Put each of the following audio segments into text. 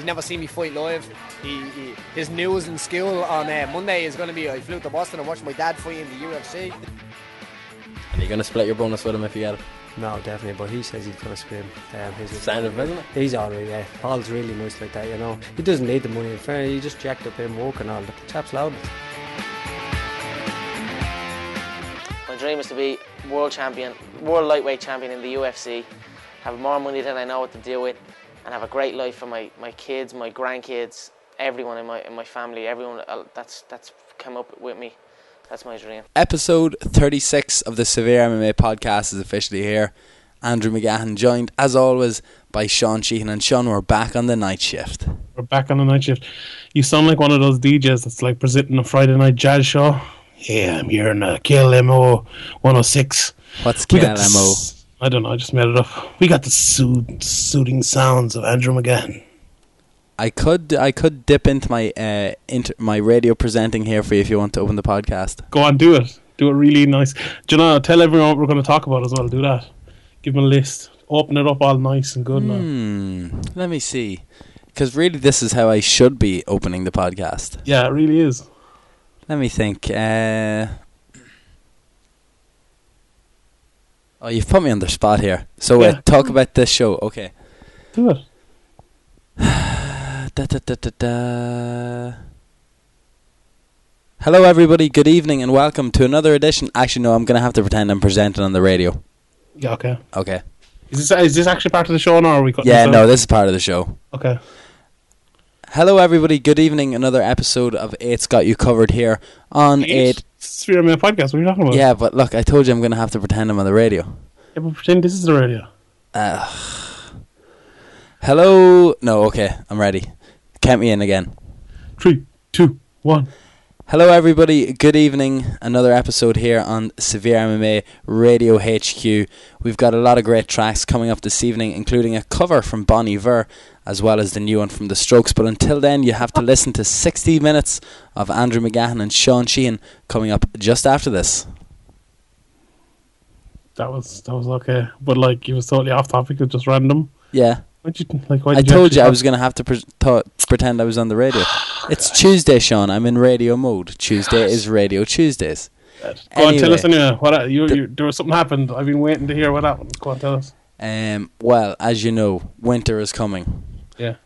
he's never seen me fight live. He, he his news in school on uh, Monday is going to be I flew to Boston and watched my dad fight in the UFC. And you're going to split your bonus with him if you get it. No, definitely, but he says he's going to scream. Um, he's, Sound of it, isn't it? he's alright, yeah. Paul's really nice like that, you know. He doesn't need the money, in fair, he just jacked up him work and all. The chap's loud. My dream is to be world champion, world lightweight champion in the UFC, have more money than I know what to do with, and have a great life for my, my kids, my grandkids, everyone in my in my family, everyone uh, that's that's come up with me. That's my dream. Episode 36 of the Severe MMA podcast is officially here. Andrew McGahan joined, as always, by Sean Sheehan. And Sean, we're back on the night shift. We're back on the night shift. You sound like one of those DJs that's like presenting a Friday night jazz show. Yeah, I'm here in uh, KLMO 106. What's We got KLMO? I don't know, I just made it up. We got the sooth- soothing sounds of Andrew McGann. I could I could dip into my uh, inter- my radio presenting here for you if you want to open the podcast. Go on, do it. Do it really nice. Do you know, tell everyone what we're going to talk about as well. Do that. Give them a list. Open it up all nice and good now. Hmm. Let me see. Because really, this is how I should be opening the podcast. Yeah, it really is. Let me think. Uh, oh, you've put me on the spot here. So, Yeah. uh, talk about this show. Okay. Do it. Da, da, da, da, da. Hello, everybody. Good evening, and welcome to another edition. Actually, no, I'm going to have to pretend I'm presenting on the radio. Yeah, okay. Okay. Is this, is this actually part of the show now, or are we Yeah, this no, this is part of the show. Okay. Hello, everybody. Good evening. Another episode of Eight's Got You Covered here on Eight. Sphere Man podcast. What are you talking about? Yeah, but look, I told you I'm going to have to pretend I'm on the radio. Yeah, but pretend this is the radio. Uh, hello. No, okay, I'm ready. Count me in again. Three, two, one. Hello, everybody. Good evening. Another episode here on Severe MMA Radio HQ. We've got a lot of great tracks coming up this evening, including a cover from Bon Iver, as well as the new one from The Strokes. But until then, you have to listen to 60 minutes of Andrew McGahan and Sean Sheehan coming up just after this. That was that was okay, but like it was totally off topic. It was just random. Yeah. You like? I did told you I was going to have to pre- th- pretend I was on the radio. it's Tuesday, Sean. I'm in radio mode. Tuesday is Radio Tuesdays. Go on, tell us Anyway. anyway. What you, you there was something happened. I've been waiting to hear what happened. Go on, tell us. Um, well, as you know, winter is coming. Yeah.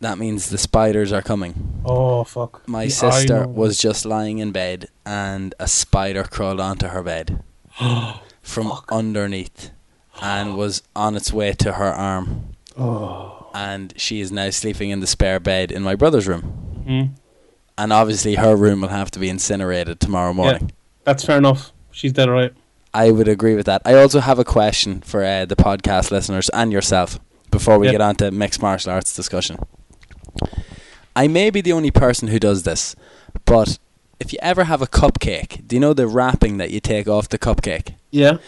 That means the spiders are coming. Oh fuck. My Yeah, sister was just lying in bed and a spider crawled onto her bed from underneath and was on its way to her arm. Oh. And she is now sleeping in the spare bed in my brother's room. Hmm. And obviously, her room will have to be incinerated tomorrow morning. Yeah, That's fair enough. She's dead right. I would agree with that. I also have a question for uh, the podcast listeners and yourself before we Yeah. get on to mixed martial arts discussion. I may be the only person who does this, but if you ever have a cupcake, do you know the wrapping that you take off the cupcake? Yeah.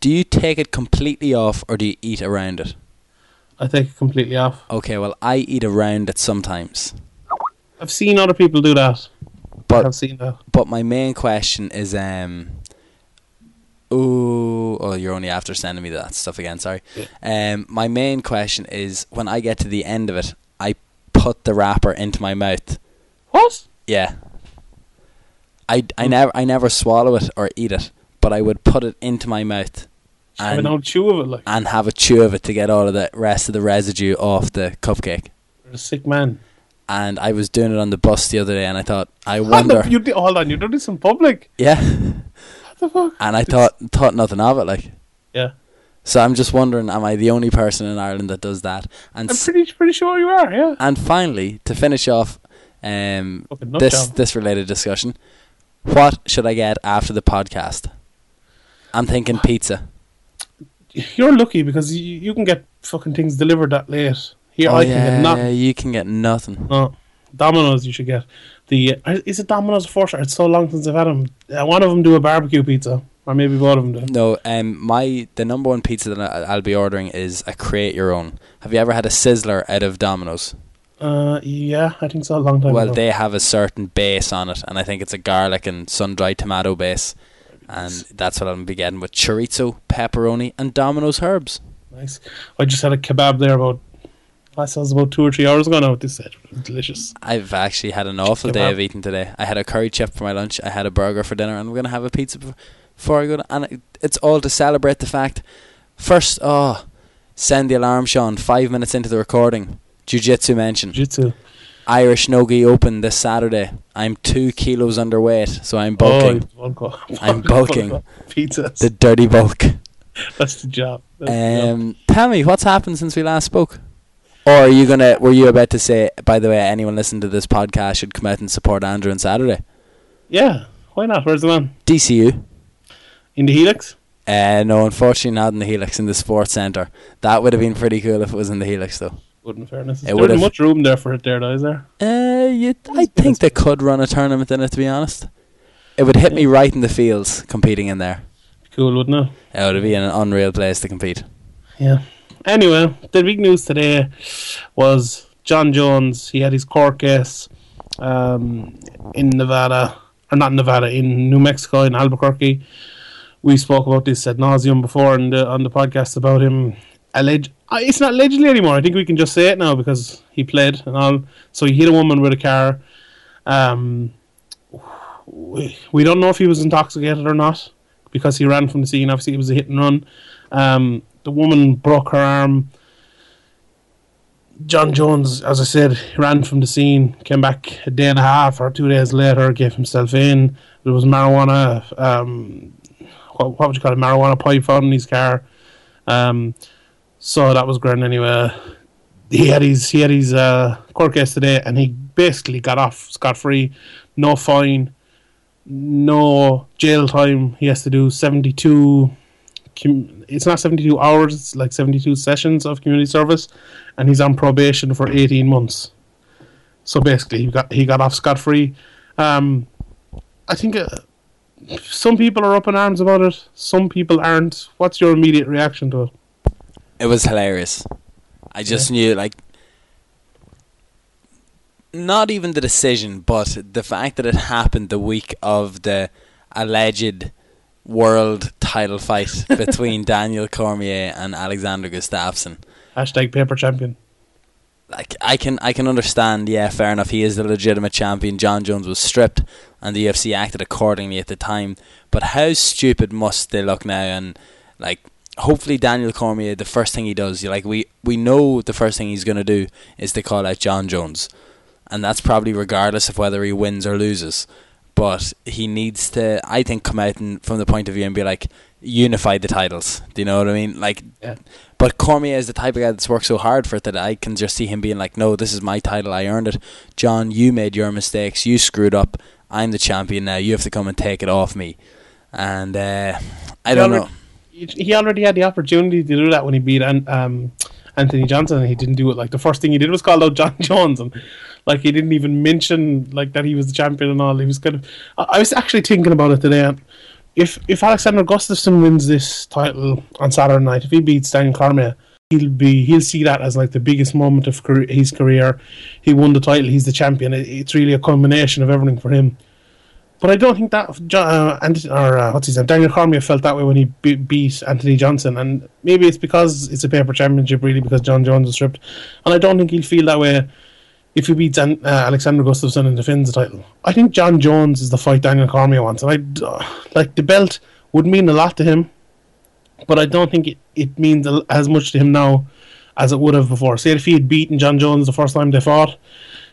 Do you take it completely off or do you eat around it? I take it completely off. Okay, well, I eat around it sometimes. I've seen other people do that. But I've seen that. But my main question is, um, ooh, oh, you're only after sending me that stuff again. Sorry. Um, my main question is, when I get to the end of it, I put the wrapper into my mouth. What? Yeah. I, I never I never swallow it or eat it, but I would put it into my mouth And, Have an old chew of it, like and have a chew of it to get all of the rest of the residue off the cupcake. you're a sick man. And I was doing it on the bus the other day, and I thought, I Hold wonder, you did, hold on, you done this in public. yeah. What the fuck? And I thought thought nothing of it, like. Yeah. So I'm just wondering, am I the only person in Ireland that does that? And I'm pretty pretty sure you are. Yeah. and finally, to finish off um, this job. this related discussion, what should I get after the podcast? I'm thinking pizza. You're lucky because you, you can get fucking things delivered that late. Here oh I yeah, can get nothing. you can get nothing. No, Domino's you should get. The uh, is it Domino's or It's so long since I've had them. Uh, one of them do a barbecue pizza, or maybe both of them do. No, um, my the number one pizza that I- I'll be ordering is a create your own. Have you ever had a sizzler out of Domino's? Uh, yeah, I think so. A long time Well, ago. they have a certain base on it, and I think it's a garlic and sun dried tomato base, and that's what I'll be getting with chorizo, pepperoni, and Domino's herbs. nice. I just had a kebab there about pasta was about two or three hours ago now. This said delicious. I've actually had an awful day of eating today. I had a curry chip for my lunch. I had a burger for dinner, and I'm gonna have a pizza bef- before I go. To, and it's all to celebrate the fact. First, oh, send the alarm, Sean. Five minutes into the recording, jiu-jitsu mention. Jiu-jitsu. Irish Nogi Open this Saturday. I'm two kilos underweight, so I'm bulking. Oh, I'm bulking. Pizza. The dirty bulk. That's the job. That's the job. Um, tell me what's happened since we last spoke. Or are you gonna? Were you about to say? By the way, anyone listening to this podcast should come out and support Andrew on Saturday. Yeah, why not? Where's the man? DCU. In the Helix? Uh, no, unfortunately not in the Helix in the sports centre. That would have been pretty cool if it was in the Helix though. Wouldn't in fairness. It There much room there for it there, though, is there? Uh, you, I think they could run a tournament in it. To be honest, it would hit me right in the fields competing in there. Cool, wouldn't it? It would be an unreal place to compete. Yeah. Anyway, the big news today was Jon Jones. He had his court case um, in Nevada, or not Nevada, in New Mexico, in Albuquerque. We spoke about this ad nauseum before on the on the podcast about him. Alleged, uh, it's not allegedly anymore. I think we can just say it now because he played and all. So he hit a woman with a car. Um, we, we don't know if he was intoxicated or not because he ran from the scene. Obviously, it was a hit and run. Um, the woman broke her arm. Jon Jones, as I said, ran from the scene, came back a day and a half or two days later, gave himself in. There was marijuana, um, what, what would you call it, marijuana pipe found in his car. Um, so that was grand anyway. He had his he had his uh, court case today, and he basically got off scot free, no fine, no jail time. He has to do seventy two it's not 72 hours it's like 72 sessions of community service and he's on probation for 18 months. So basically he got he got off scot-free. Um i think uh, some people are up in arms about it some people aren't. What's your immediate reaction to it? It was hilarious. I just knew like not even the decision, but the fact that it happened the week of the alleged world title fight between Daniel Cormier and Alexander Gustafsson. hashtag paper champion Like I can I can understand, yeah, fair enough. He is the legitimate champion. Jon Jones was stripped, and the UFC acted accordingly at the time. But how stupid must they look now? And like, hopefully Daniel Cormier, the first thing he does, like we we know the first thing he's going to do is to call out Jon Jones, and that's probably regardless of whether he wins or loses. But he needs to, I think, come out and from the point of view and be like, unify the titles. Do you know what I mean? Like, Yeah. but Cormier is the type of guy that's worked so hard for it that I can just see him being like, no, this is my title. I earned it. Jon, you made your mistakes. You screwed up. I'm the champion now. You have to come and take it off me. And uh, I don't already- know. he he already had the opportunity to do that when he beat um, Anthony Johnson, and he didn't do it. Like the first thing he did was call out Jon Jones, and like he didn't even mention like that he was the champion and all. He was kind of. I, I was actually thinking about it today. If if Alexander Gustafsson wins this title on Saturday night, if he beats Daniel Cormier, he'll be he'll see that as like the biggest moment of career, his career. He won the title. He's the champion. It, it's really a combination of everything for him. But I don't think that uh, Anthony, or uh, what's his name, Daniel Cormier felt that way when he be- beat Anthony Johnson, and maybe it's because it's a paper championship, really, because Jon Jones was stripped, and I don't think he'll feel that way if he beats uh, Alexander Gustafsson and defends the title. I think Jon Jones is the fight Daniel Cormier wants, and I uh, like the belt would mean a lot to him, but I don't think it, it means as much to him now as it would have before. Say if he had beaten John Jones the first time they fought,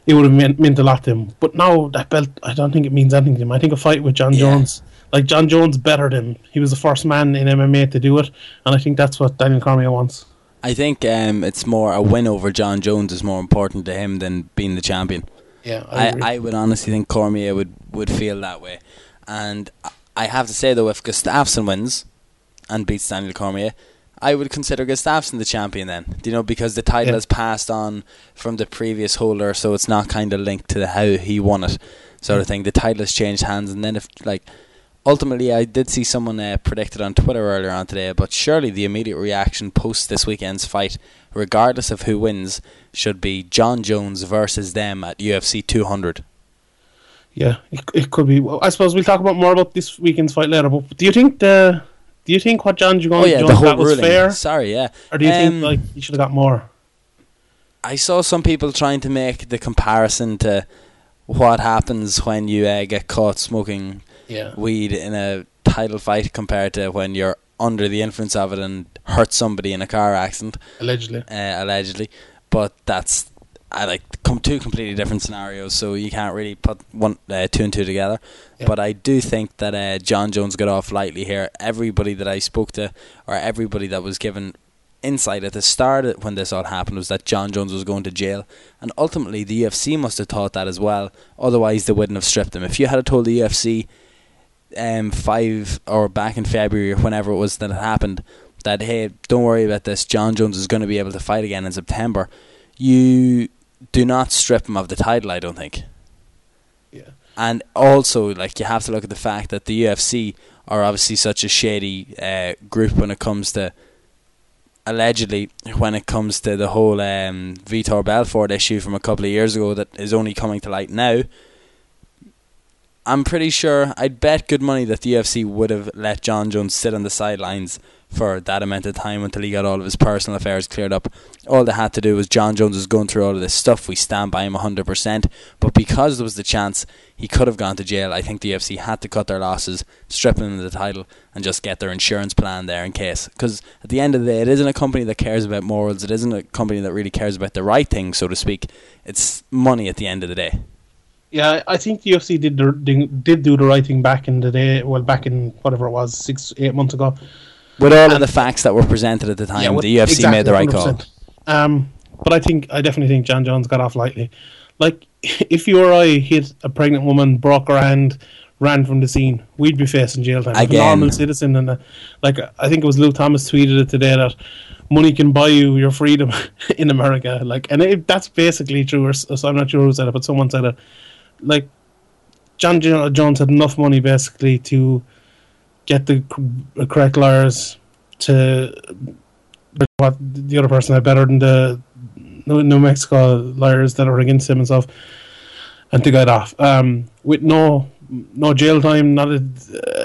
it would have meant, meant a lot to him. But now that belt, I don't think it means anything to him. I think a fight with Jon Yeah. Jones, like Jon Jones, bettered him. He was the first man in MMA to do it, and I think that's what Daniel Cormier wants. I think um, it's more a win over Jon Jones is more important to him than being the champion. Yeah, I, agree. I would honestly think Cormier would, would feel that way. And I- I have to say, though, if Gustafsson wins and beats Daniel Cormier, I would consider Gustafsson the champion then. Do you know, because the title Yeah. has passed on from the previous holder, so it's not kind of linked to the, how he won it, sort of thing. The title has changed hands, and then if, like, ultimately, I did see someone uh, predicted on Twitter earlier on today, but surely the immediate reaction post this weekend's fight, regardless of who wins, should be Jon Jones versus them at UFC 200. yeah, it, it could be. Well, I suppose we'll talk about more about this weekend's fight later. But do you think the do you think what Jon Jones, Oh yeah, whole got was ruling. fair, Sorry, yeah. or do you Um, think like he should have got more? I saw some people trying to make the comparison to what happens when you uh, get caught smoking Yeah. weed in a title fight compared to when you're under the influence of it and hurt somebody in a car accident, Allegedly. uh, allegedly. But that's I like come two completely different scenarios, so you can't really put one uh, two and two together. Yeah. But I do think that uh, Jon Jones got off lightly here. Everybody that I spoke to, or everybody that was given insight at the start when this all happened, was that Jon Jones was going to jail, and ultimately the UFC must have thought that as well. Otherwise, they wouldn't have stripped him. If you had told the UFC um, five or back in February or whenever it was that it happened that hey, don't worry about this. Jon Jones is going to be able to fight again in September. You do not strip him of the title. I don't think. Yeah. And also, like you have to look at the fact that the UFC are obviously such a shady uh, group when it comes to allegedly when it comes to the whole um, Vitor Belfort issue from a couple of years ago that is only coming to light now. I'm pretty sure I'd bet good money that the UFC would have let Jon Jones sit on the sidelines for that amount of time until he got all of his personal affairs cleared up. All they had to do was Jon Jones was going through all of this stuff. We stand by him 100%. But because there was the chance he could have gone to jail, I think the UFC had to cut their losses, strip him of the title, and just get their insurance plan there in case. Because at the end of the day, it isn't a company that cares about morals. It isn't a company that really cares about the right thing, so to speak. It's money at the end of the day. Yeah, I think the UFC did did do the right thing back in the day. Well, back in whatever it was, six, eight months ago. With all of the facts that were presented at the time, well, the UFC exactly, made the right call. 100%. Um, but I think I definitely think Jon Jones got off lightly. Like, if you or I hit a pregnant woman, broke her hand, ran from the scene, we'd be facing jail time. Like a normal citizen, and a, like I think it was Luke Thomas tweeted it today that money can buy you your freedom in America. Like, and it, that's basically true. Or, so I'm not sure who said it, but someone said it. Like, Jon Jo- Jones had enough money basically to get the correct lawyers to what the other person had better than the New Mexico lawyers that are against him and stuff, and to get off um, with no no jail time, not a,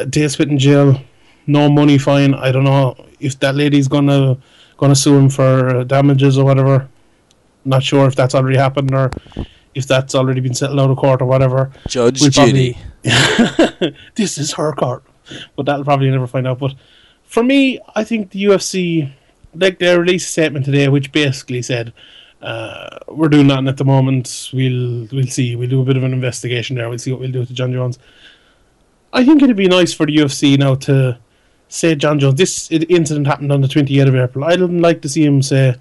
a day spent in jail, no money fine. I don't know if that lady's gonna gonna sue him for damages or whatever. Not sure if that's already happened or if that's already been settled out of court or whatever. Judge We'll Judy. probably- this is her court, but that'll probably never find out. But for me, I think the UFC, like they released a statement today, which basically said, uh, "We're doing nothing at the moment. We'll we'll see. We'll do a bit of an investigation there. We'll see what we'll do to Jon Jones." I think it'd be nice for the UFC now to say Jon Jones. This incident happened on the 28th of April. I'd like to see him say,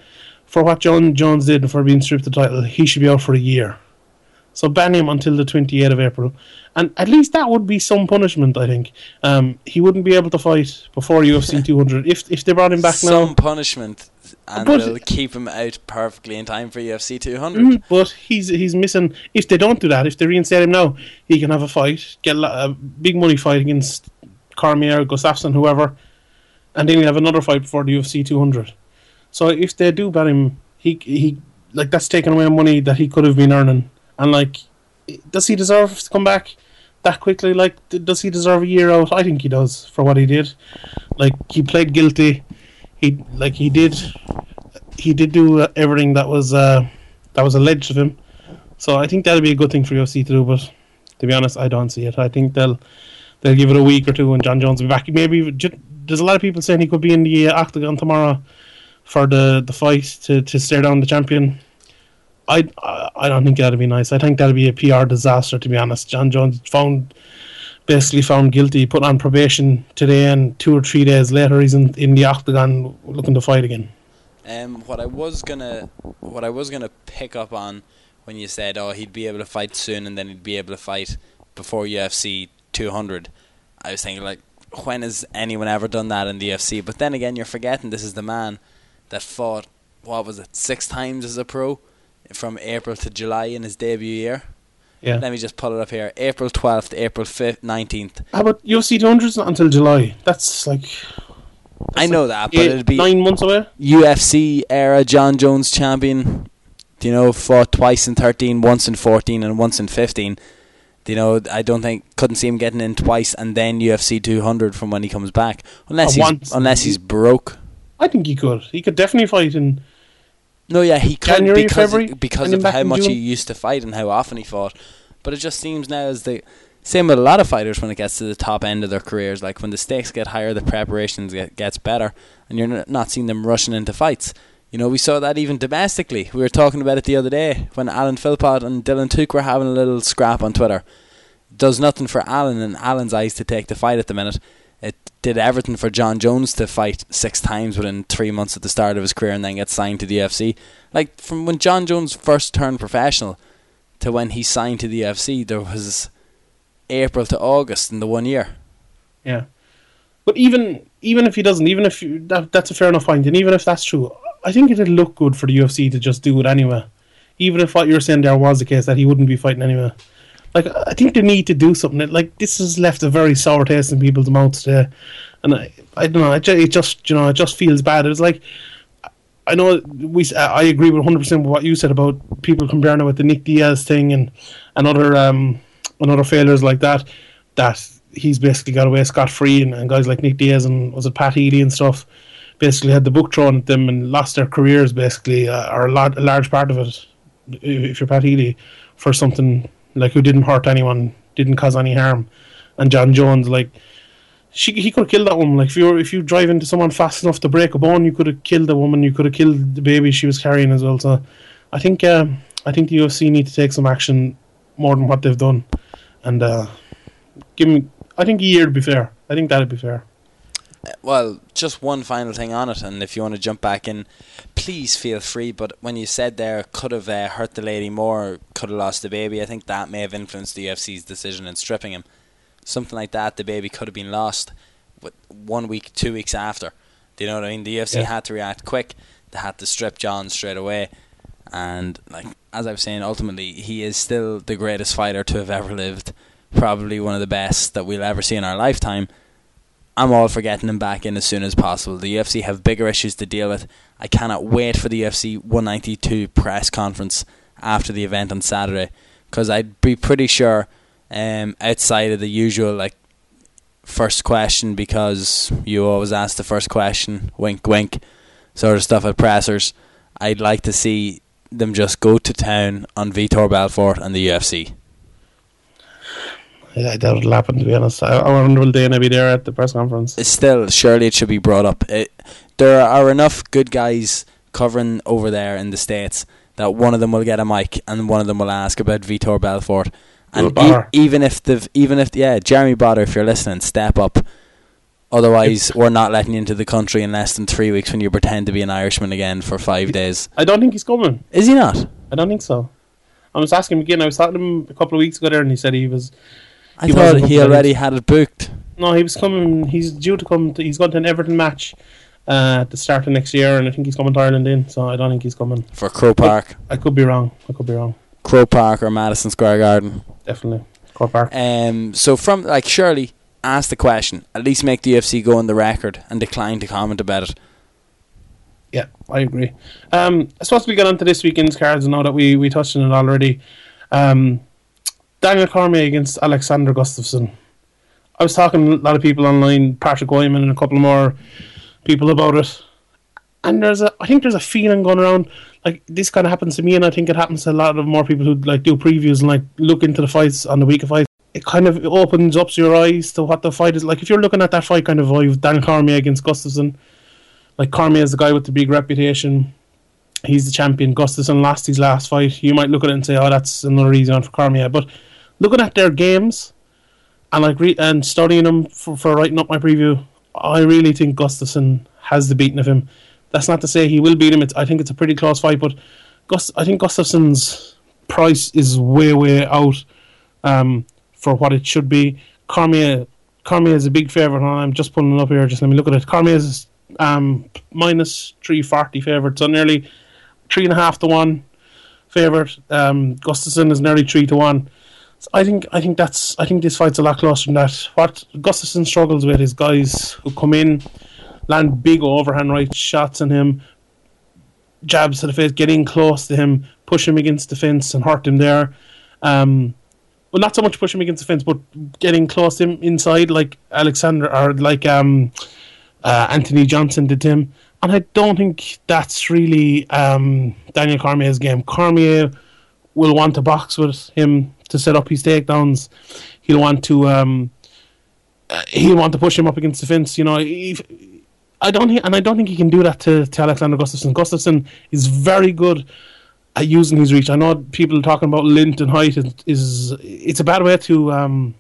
for what Jon Jones did and for being stripped of the title, he should be out for a year. So ban him until the 28th of April. And at least that would be some punishment, I think. Um, he wouldn't be able to fight before UFC 200 if if they brought him back Some now. punishment, and But- they'll keep him out perfectly in time for UFC 200. Mhm, But he's he's missing. If they don't do that, if they reinstate him now, he can have a fight, get a, a big money fight against Cormier, Gustafsson, whoever, and then he'll have another fight before the UFC 200. So if they do ban him, he he like that's taking away money that he could have been earning. And like, does he deserve to come back that quickly? Like, does he deserve a year out? I think he does for what he did. Like, he played guilty. He like he did. He did do uh, everything that was uh, that was alleged of him. So I think that'll be a good thing for UFC to do. But to be honest, I don't see it. I think they'll they'll give it a week or two and Jon Jones will be back. Maybe there's a lot of people saying he could be in the uh, octagon tomorrow for the, the fight to, to stare down the champion. I I don't think that'd be nice. I think that'd be a PR disaster. To be honest, Jon Jones found basically found guilty, put on probation today, and two or three days later he's in, in the octagon looking to fight again. Um, what I was gonna, what I was gonna pick up on when you said, "Oh, he'd be able to fight soon, and then he'd be able to fight before UFC 200," I was thinking like, when has anyone ever done that in the UFC? But then again, you're forgetting this is the man that fought what was it six times as a pro from April to July in his debut year. Yeah. Let me just pull it up here: April 12th, April 5th, 19th. How about UFC 200 is not until July? That's like I know that, but eight, it'd be nine months away. UFC era Jon Jones champion. Do you know fought twice in thirteen, once in fourteen, and once in fifteen. Do you know? I don't think couldn't see him getting in twice, and then UFC two hundred from when he comes back, unless he's once. unless he's broke. I think he could. He could definitely fight in No, yeah, he could January, because February, because of how much he used to fight and how often he fought. But it just seems now as the same with a lot of fighters when it gets to the top end of their careers. Like when the stakes get higher, the preparations get gets better, and you're not seeing them rushing into fights. You know, we saw that even domestically. We were talking about it the other day when Alan Philpott and Dylan Tuke were having a little scrap on Twitter. Does nothing for Alan in Alan's eyes to take the fight at the minute. It did everything for Jon Jones to fight six times within three months at the start of his career and then get signed to the UFC. Like from when Jon Jones first turned professional to when he signed to the UFC, there was April to August in the one year. Yeah, but even even if he doesn't, even if you, that, that's a fair enough point, and even if that's true, I think it'd look good for the UFC to just do it anyway. Even if what you're saying there was the case that he wouldn't be fighting anyway. Like I think they need to do something. Like this has left a very sour taste in people's mouths today, and I I don't know. It just, it just you know it just feels bad. It was like I know we. I agree with 100 percent with what you said about people comparing it with the Nick Diaz thing and and other um and other failures like that. That he's basically got away scot free, and, and guys like Nick Diaz and was it Pat Healy and stuff basically had the book thrown at them and lost their careers. Basically, uh, or a, lot, a large part of it. If you're Pat Healy, for something like who didn't hurt anyone, didn't cause any harm, and Jon Jones like she he could have killed that woman. Like if you were, if you drive into someone fast enough to break a bone, you could have killed the woman. You could have killed the baby she was carrying as well. So I think uh, I think the UFC need to take some action more than what they've done, and uh, give me. I think a year would be fair. I think that'd be fair. Well, just one final thing on it, and if you want to jump back in, please feel free. But when you said there could have uh, hurt the lady more, could have lost the baby, I think that may have influenced the UFC's decision in stripping him. Something like that, the baby could have been lost one week, two weeks after. Do you know what I mean? The UFC Yeah. had to react quick. They had to strip Jon straight away. And like as I was saying, ultimately he is still the greatest fighter to have ever lived. Probably one of the best that we'll ever see in our lifetime. I'm all for getting him back in as soon as possible. The UFC have bigger issues to deal with. I cannot wait for the UFC 192 press conference after the event on Saturday because I'd be pretty sure um, outside of the usual like first question because you always ask the first question, wink wink, sort of stuff at pressers. I'd like to see them just go to town on Vitor Belfort and the UFC. I, I doubt it'll happen. To be honest, I, I wonder will Dana be there at the press conference? It's still surely it should be brought up. It, there are enough good guys covering over there in the states that one of them will get a mic and one of them will ask about Vitor Belfort. And e- even if the even if yeah Jeremy Botter, if you're listening, step up. Otherwise, we're not letting you into the country in less than three weeks when you pretend to be an Irishman again for five days. I don't think he's coming. Is he not? I don't think so. I was asking him again. I was talking to him a couple of weeks ago there, and he said he was. I He thought he already had it booked. No, he was coming. He's due to come. To, he's going to an Everton match uh, at the start of next year, and I think he's coming to Ireland in. So I don't think he's coming. for Croke Park, I could be wrong. I could be wrong. Croke Park or Madison Square Garden. Definitely. Croke Park. Um, so from like surely ask the question, at least make the UFC go on the record and decline to comment about it. Yeah, I agree. Um, I suppose we get on to this weekend's cards and now that we, we touched on it already. Um, Daniel Cormier against Alexander Gustafsson. I was talking to a lot of people online, Patrick Wyman and a couple more people about it. And there's a, I think there's a feeling going around like this kind of happens to me, and I think it happens to a lot of more people who like do previews and like look into the fights on the week of fights. It kind of opens up your eyes to what the fight is like. If you're looking at that fight kind of vibe, Daniel Cormier against Gustafsson, like Cormier is the guy with the big reputation. He's the champion. Gustafsson lost his last fight. You might look at it and say, "Oh, that's another easy one for Cormier." But looking at their games and like re- and studying them for, for writing up my preview, I really think Gustafsson has the beating of him. That's not to say he will beat him. It's, I think it's a pretty close fight, but Gus, I think Gustafsson's price is way way out um, for what it should be. Cormier, Cormier is a big favourite. and I'm just pulling it up here. Just let me look at it. Cormier is um, minus three forty favourite, so nearly three and a half to one favourite. Um, Gustafsson is nearly three to one. I think I think that's I think this fight's a lot closer than that. What Gustafsson struggles with is guys who come in, land big overhand right shots on him, jabs to the face, get in close to him, push him against the fence and hurt him there. Um, well, not so much push him against the fence, but getting close to him inside, like Alexander or like um, uh, Anthony Johnson did to him. and I don't think that's really um, Daniel Cormier's game. Cormier will want to box with him to set up his takedowns. He'll want to um, uh, he'll want to push him up against the fence. You know, if, I don't and I don't think he can do that to, to Alexander Gustafsson. Gustafsson is very good at using his reach. I know people talking about length and height is, is it's a bad way to um,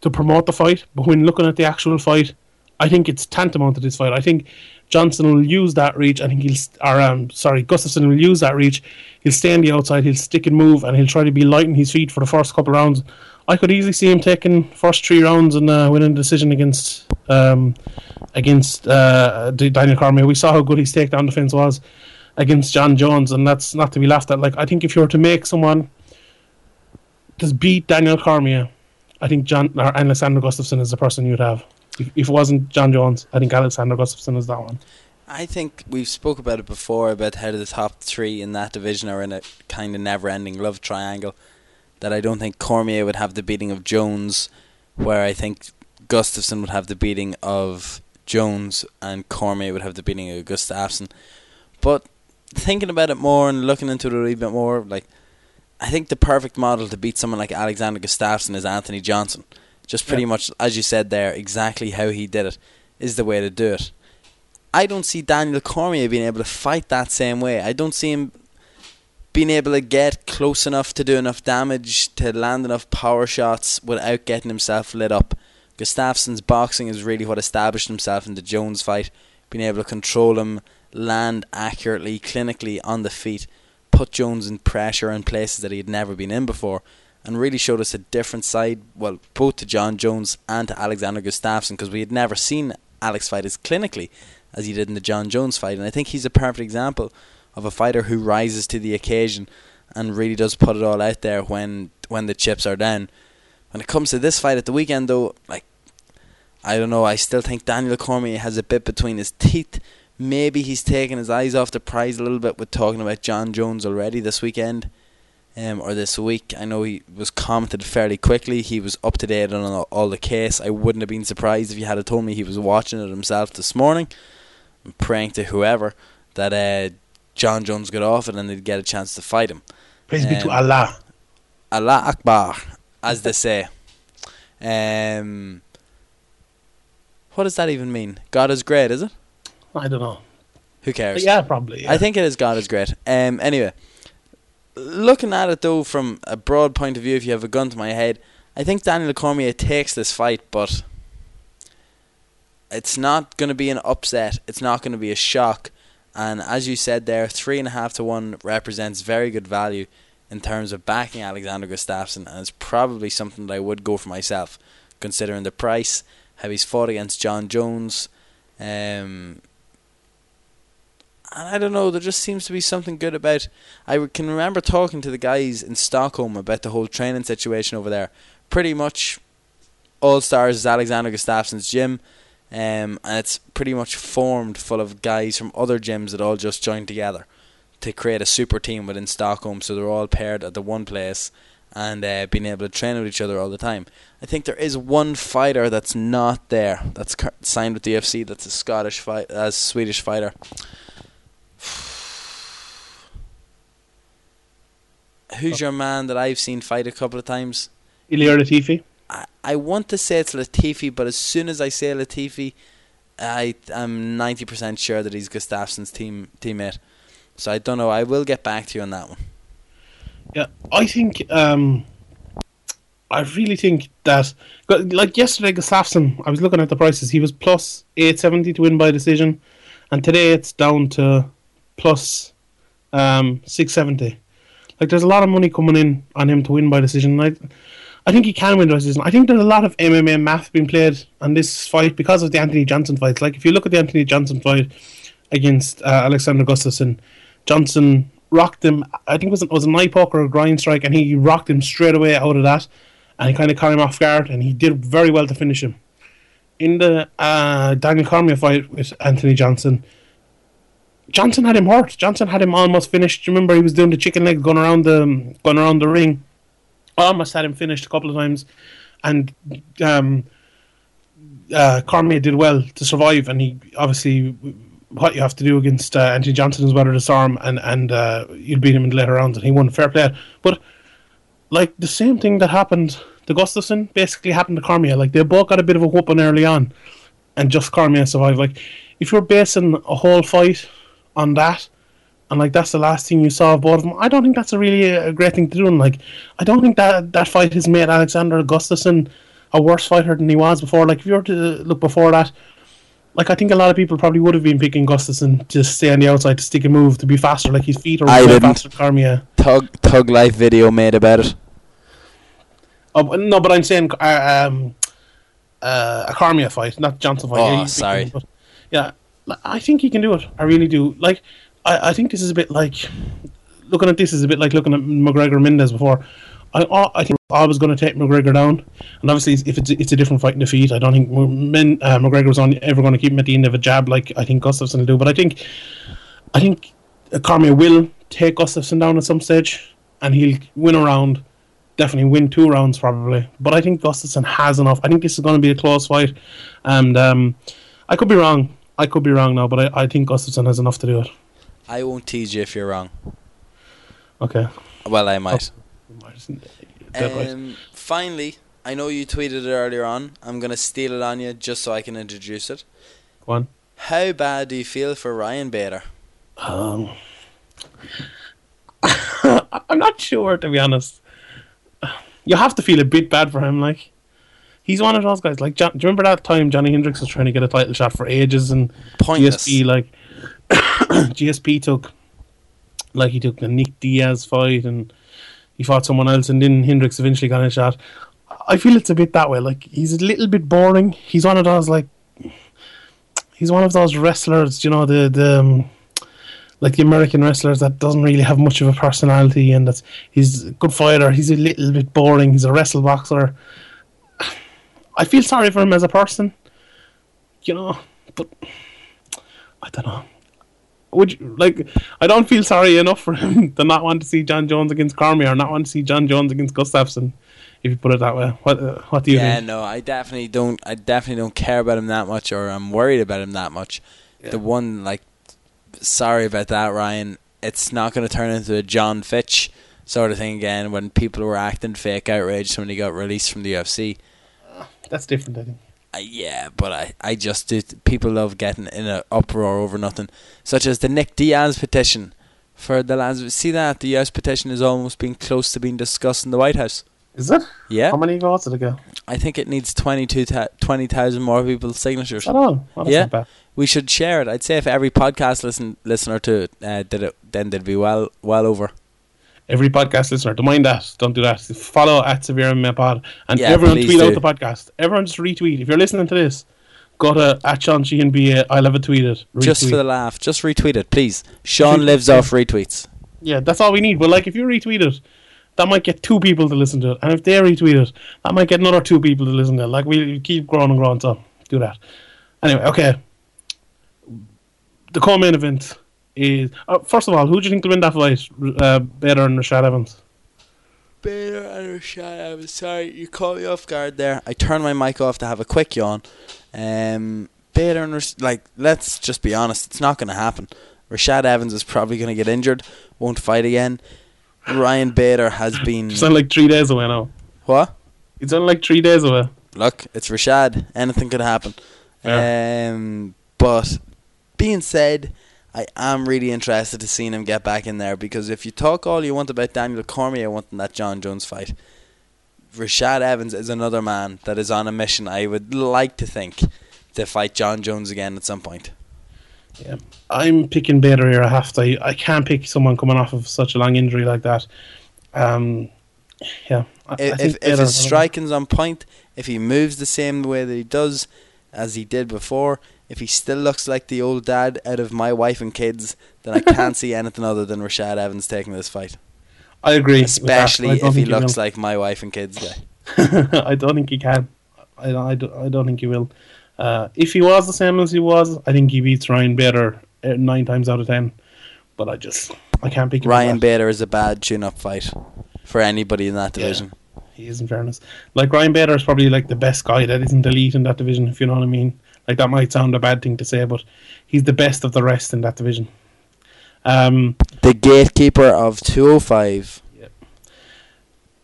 to promote the fight, but when looking at the actual fight, I think it's tantamount to this fight. I think Johnson will use that reach. I think he'll, or um, sorry, Gustafsson will use that reach. He'll stay on the outside. He'll stick and move, and he'll try to be light in his feet for the first couple rounds. I could easily see him taking first three rounds and uh, winning the decision against um, against uh, Daniel Cormier. We saw how good his takedown defense was against Jon Jones, and that's not to be laughed at. Like I think if you were to make someone just beat Daniel Cormier, I think Jon or Alexander Gustafsson is the person you'd have. If, if it wasn't Jon Jones, I think Alexander Gustafsson is that one. I think we've spoke about it before about how the top three in that division are in a kind of never-ending love triangle. That I don't think Cormier would have the beating of Jones, where I think Gustafsson would have the beating of Jones and Cormier would have the beating of Gustafsson. But thinking about it more and looking into it a little bit more, like I think the perfect model to beat someone like Alexander Gustafsson is Anthony Johnson. Just pretty yeah. much as you said there, exactly how he did it is the way to do it. I don't see Daniel Cormier being able to fight that same way. I don't see him being able to get close enough to do enough damage to land enough power shots without getting himself lit up. Gustafsson's boxing is really what established himself in the Jones fight, being able to control him, land accurately, clinically on the feet, put Jones in pressure in places that he had never been in before, and really showed us a different side, well, both to Jon Jones and to Alexander Gustafsson, because we had never seen Alex fight as clinically as he did in the Jon Jones fight, and I think he's a perfect example of a fighter who rises to the occasion and really does put it all out there when when the chips are down. When it comes to this fight at the weekend, though, like I don't know, I still think Daniel Cormier has a bit between his teeth. Maybe he's taking his eyes off the prize a little bit with talking about Jon Jones already this weekend. Um, or this week. I know he was commented fairly quickly. He was up to date on all, all the case. I wouldn't have been surprised if you had told me he was watching it himself this morning. I'm praying to whoever that uh, Jon Jones got off it and they'd get a chance to fight him. Praise um, be to um, Allah. Allah Akbar, as they say. Um, what does that even mean? God is great, is it? I don't know. Who cares? Yeah, probably. Yeah. I think it is God is great. Um, anyway, looking at it though from a broad point of view, if you have a gun to my head, I think Daniel Cormier takes this fight, but it's not going to be an upset. It's not going to be a shock. And as you said there, three and a half to one represents very good value in terms of backing Alexander Gustafsson, and it's probably something that I would go for myself, considering the price, how he's fought against Jon Jones. Um, and I don't know, there just seems to be something good about. I can remember talking to the guys in Stockholm about the whole training situation over there. Pretty much, All Stars is Alexander Gustafsson's gym. Um, and it's pretty much formed full of guys from other gyms that all just joined together to create a super team within Stockholm. So they're all paired at the one place and uh, being able to train with each other all the time. I think there is one fighter that's not there. That's signed with the UFC. That's a Scottish fight, a Swedish fighter. Who's your man that I've seen fight a couple of times? Ilir Latifi. I, I want to say it's Latifi, but as soon as I say Latifi, I am ninety percent sure that he's Gustafsson's team teammate. So I don't know. I will get back to you on that one. Yeah, I think. Um, I really think that, like yesterday, Gustafsson. I was looking at the prices. He was plus eight seventy to win by decision, and today it's down to plus um, six seventy. Like there's a lot of money coming in on him to win by decision. I, I think he can win the decision. I think there's a lot of MMA math being played on this fight because of the Anthony Johnson fights. Like if you look at the Anthony Johnson fight against uh, Alexander Gustafsson, Johnson rocked him. I think it was, it was a knife poke or a grind strike, and he rocked him straight away out of that, and he kind of caught him off guard, and he did very well to finish him. In the uh, Daniel Cormier fight with Anthony Johnson, Johnson had him hurt. Johnson had him almost finished. You Remember, he was doing the chicken leg going around the going around the ring almost had him finished a couple of times, and um, uh, Cormier did well to survive, and he obviously what you have to do against uh, Anthony Johnson is weather the arm, and and uh, you'll beat him in the later rounds, and he won fair play. But like the same thing that happened to Gustafsson basically happened to Cormier. Like they both got a bit of a whooping early on, and just Cormier survived. Like if you're basing a whole fight on that, and like that's the last thing you saw of both of them, I don't think that's a really a great thing to do. And like I don't think that that fight has made Alexander Gustafsson a worse fighter than he was before. Like if you were to look before that. Like I think a lot of people probably would have been picking Gustafsson to stay on the outside to stick and move to be faster. Like his feet are I didn't. faster Cormier. Tug Tug Life video made about it. Oh, no, but I'm saying uh, um, uh, a Cormier fight, not Johnson fight. Oh, Yeah, sorry. but yeah, I think he can do it. I really do. Like, I, I think this is a bit like looking at this is a bit like looking at McGregor Mendes before. I, I think I was going to take McGregor down, and obviously if it's it's a different fight in defeat, I don't think Men, uh, McGregor's on ever going to keep him at the end of a jab like I think Gustafsson will do. But I think I think Cormier will take Gustafsson down at some stage, and he'll win a round. Definitely win two rounds probably, but I think Gustafsson has enough. I think this is going to be a close fight, and um, I could be wrong. I could be wrong now, but I, I think Gustafsson has enough to do it. I won't tease you if you're wrong. Okay. Well, I might. Dead. Um, finally, I know you tweeted it earlier on. I'm gonna steal it on you just so I can introduce it. Go on. How bad do you feel for Ryan Bader? Um, I'm not sure to be honest. You have to feel a bit bad for him. Like he's one of those guys. Like, John, do you remember that time Johnny Hendricks was trying to get a title shot for ages and Pointless. GSP like GSP took like he took the Nick Diaz fight and he fought someone else and then Hendricks eventually got a shot. I feel it's a bit that way. Like he's a little bit boring. He's one of those like he's one of those wrestlers, you know, the the um, like the American wrestlers that doesn't really have much of a personality and that's he's a good fighter. He's a little bit boring. He's a wrestle boxer. I feel sorry for him as a person, you know, but I don't know. Would you, like I don't feel sorry enough for him to not want to see Jon Jones against Cormier or not want to see Jon Jones against Gustafsson, if you put it that way. What uh, what do you yeah, think? no, I definitely don't. I definitely don't care about him that much, or I'm worried about him that much. The one, like, sorry about that, Ryan. It's not going to turn into a Jon Fitch sort of thing again when people were acting fake outraged when he got released from the UFC. That's different, I think. Uh, yeah, but I, I just do. People love getting in an uproar over nothing, such as the Nick Diaz petition for the lands. See that the US petition is almost being close to being discussed in the White House. Is it? Yeah, How many votes did it go? I think it needs 22 ta- 20,000 more people's signatures. That all? Well, Yeah. We should share it. I'd say if every podcast listen listener to it uh, did it, then they'd be well well over. Every podcast listener, don't mind that. Don't do that. Follow at Severe MMA Pod and Yeah, everyone tweet do. out the podcast. Everyone just retweet. If you're listening to this, go to at Sean Sheehan BA. I'll have it tweeted. Just for the laugh, just retweet it, please. Sean lives off retweets. Yeah, that's all we need. But like, if you retweet it, that might get two people to listen to it, and if they retweet it, that might get another two people to listen to it. Like we keep growing and growing, so do that. Anyway, okay. The co-main event is uh, first of all, who do you think will win that fight? Uh, Bader and Rashad Evans. Bader and Rashad, I'm sorry, you caught me off guard there. I turned my mic off to have a quick yawn. Um, Bader and Rash- like, let's just be honest, it's not going to happen. Rashad Evans is probably going to get injured, won't fight again. Ryan Bader has been It's only like three days away now. what? It's only like three days away. Look, it's Rashad. Anything could happen. Yeah. Um, but being said, I am really interested to seeing him get back in there because if you talk all you want about Daniel Cormier wanting that Jon Jones fight, Rashad Evans is another man that is on a mission. I would like to think to fight Jon Jones again at some point. Yeah, I'm picking Bader here. I have to. I, I can't pick someone coming off of such a long injury like that. Um, yeah, I, I If, if, if his striking's on point, if he moves the same way that he does as he did before, if he still looks like the old dad out of my wife and kids, then I can't see anything other than Rashad Evans taking this fight. I agree, but I Especially if he looks will. like my wife and kids guy. I don't think he can. I don't. I don't, I don't think he will. Uh, if he was the same as he was, I think he beats Ryan Bader uh, nine times out of ten. But I just I can't pick. Ryan. Bader is a bad tune-up fight for anybody in that Yeah. division. He is in fairness. Like Ryan Bader is probably like the best guy that isn't elite in that division. If you know what I mean. Like that might sound a bad thing to say, but he's the best of the rest in that division. Um, The gatekeeper of 205.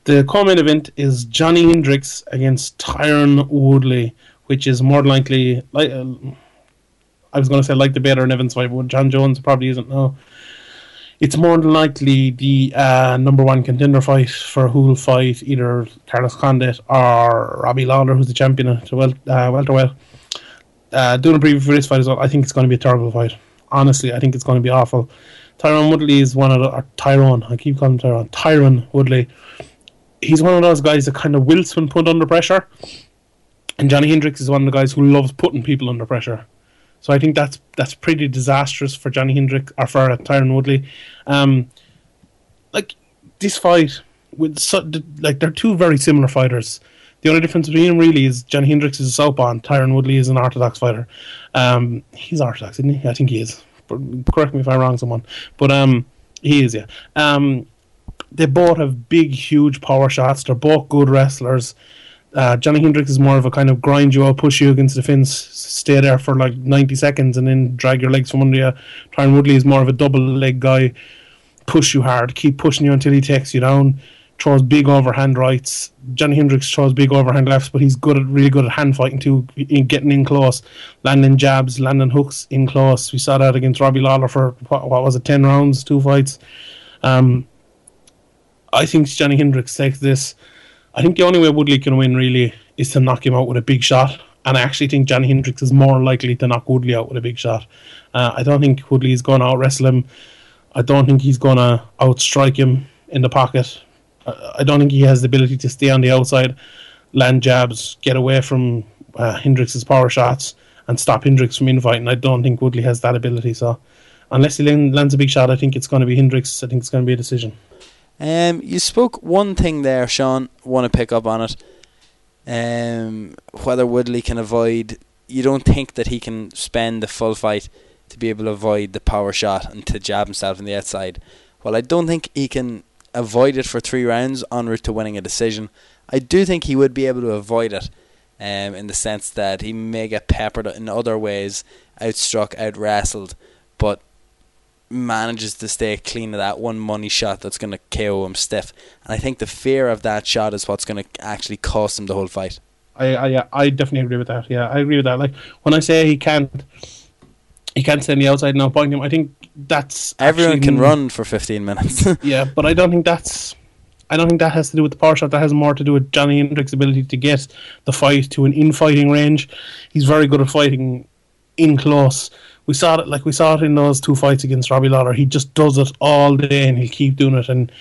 the co-main event is Johnny Hendricks against Tyron Woodley, which is more likely like uh, I was going to say like the Bader and Evans fight, but Jon Jones probably isn't. No, it's more than likely the uh, number one contender fight for who will fight either Carlos Condit or Robbie Lawler, who's the champion at wel- uh, welterweight. Uh, doing a preview for this fight as well, I think it's going to be a terrible fight. Honestly, I think it's going to be awful. Tyrone Woodley is one of the or Tyrone. I keep calling him Tyrone. Tyron Woodley. He's one of those guys that kind of wilts when put under pressure. And Johnny Hendricks is one of the guys who loves putting people under pressure. So I think that's that's pretty disastrous for Johnny Hendricks or for uh, Tyron Woodley. Um, like this fight with so, like they're two very similar fighters. The only difference between them really is Johnny Hendricks is a southpaw Tyron Woodley is an orthodox fighter. Um, he's orthodox, isn't he? I think he is. But correct me if I'm wrong, someone. But um, he is, yeah. Um, they both have big, huge power shots. They're both good wrestlers. Uh, Johnny Hendricks is more of a kind of grind you out, push you against the fence, stay there for like 90 seconds and then drag your legs from under you. Tyron Woodley is more of a double leg guy, push you hard, keep pushing you until he takes you down, throws big overhand rights. Johnny Hendricks throws big overhand lefts, but he's good at really good at hand fighting too, in getting in close, landing jabs, landing hooks in close. We saw that against Robbie Lawler for what, what was it, 10 rounds, two fights. Um, I think Johnny Hendricks takes this. I think the only way Woodley can win really is to knock him out with a big shot. And I actually think Johnny Hendricks is more likely to knock Woodley out with a big shot. Uh, I don't think Woodley is going to out wrestle him. I don't think he's going to outstrike him in the pocket. I don't think he has the ability to stay on the outside, land jabs, get away from uh, Hendricks' power shots, and stop Hendricks from infighting. I don't think Woodley has that ability. So, unless he lands a big shot, I think it's going to be Hendricks. I think it's going to be a decision. Um, you spoke one thing there, Sean. Want to pick up on it? Um, whether Woodley can avoid. You don't think that he can spend the full fight to be able to avoid the power shot and to jab himself on the outside. Well, I don't think he can avoid it for three rounds en route to winning a decision. I do think he would be able to avoid it, um, in the sense that he may get peppered in other ways, outstruck, out wrestled, but manages to stay clean of that one money shot that's going to KO him stiff. And I think the fear of that shot is what's going to actually cost him the whole fight. I, I I definitely agree with that. Yeah, I agree with that. Like when I say he can't, he can't stay on the outside now point him. I think that's Everyone actually- can run for 15 minutes. Yeah, but I don't think that's. I don't think that has to do with the power shot. That has more to do with Johnny Hendricks' ability to get the fight to an infighting range. He's very good at fighting in close. We saw it like we saw it in those two fights against Robbie Lawler. He just does it all day, and he'll keep doing it, and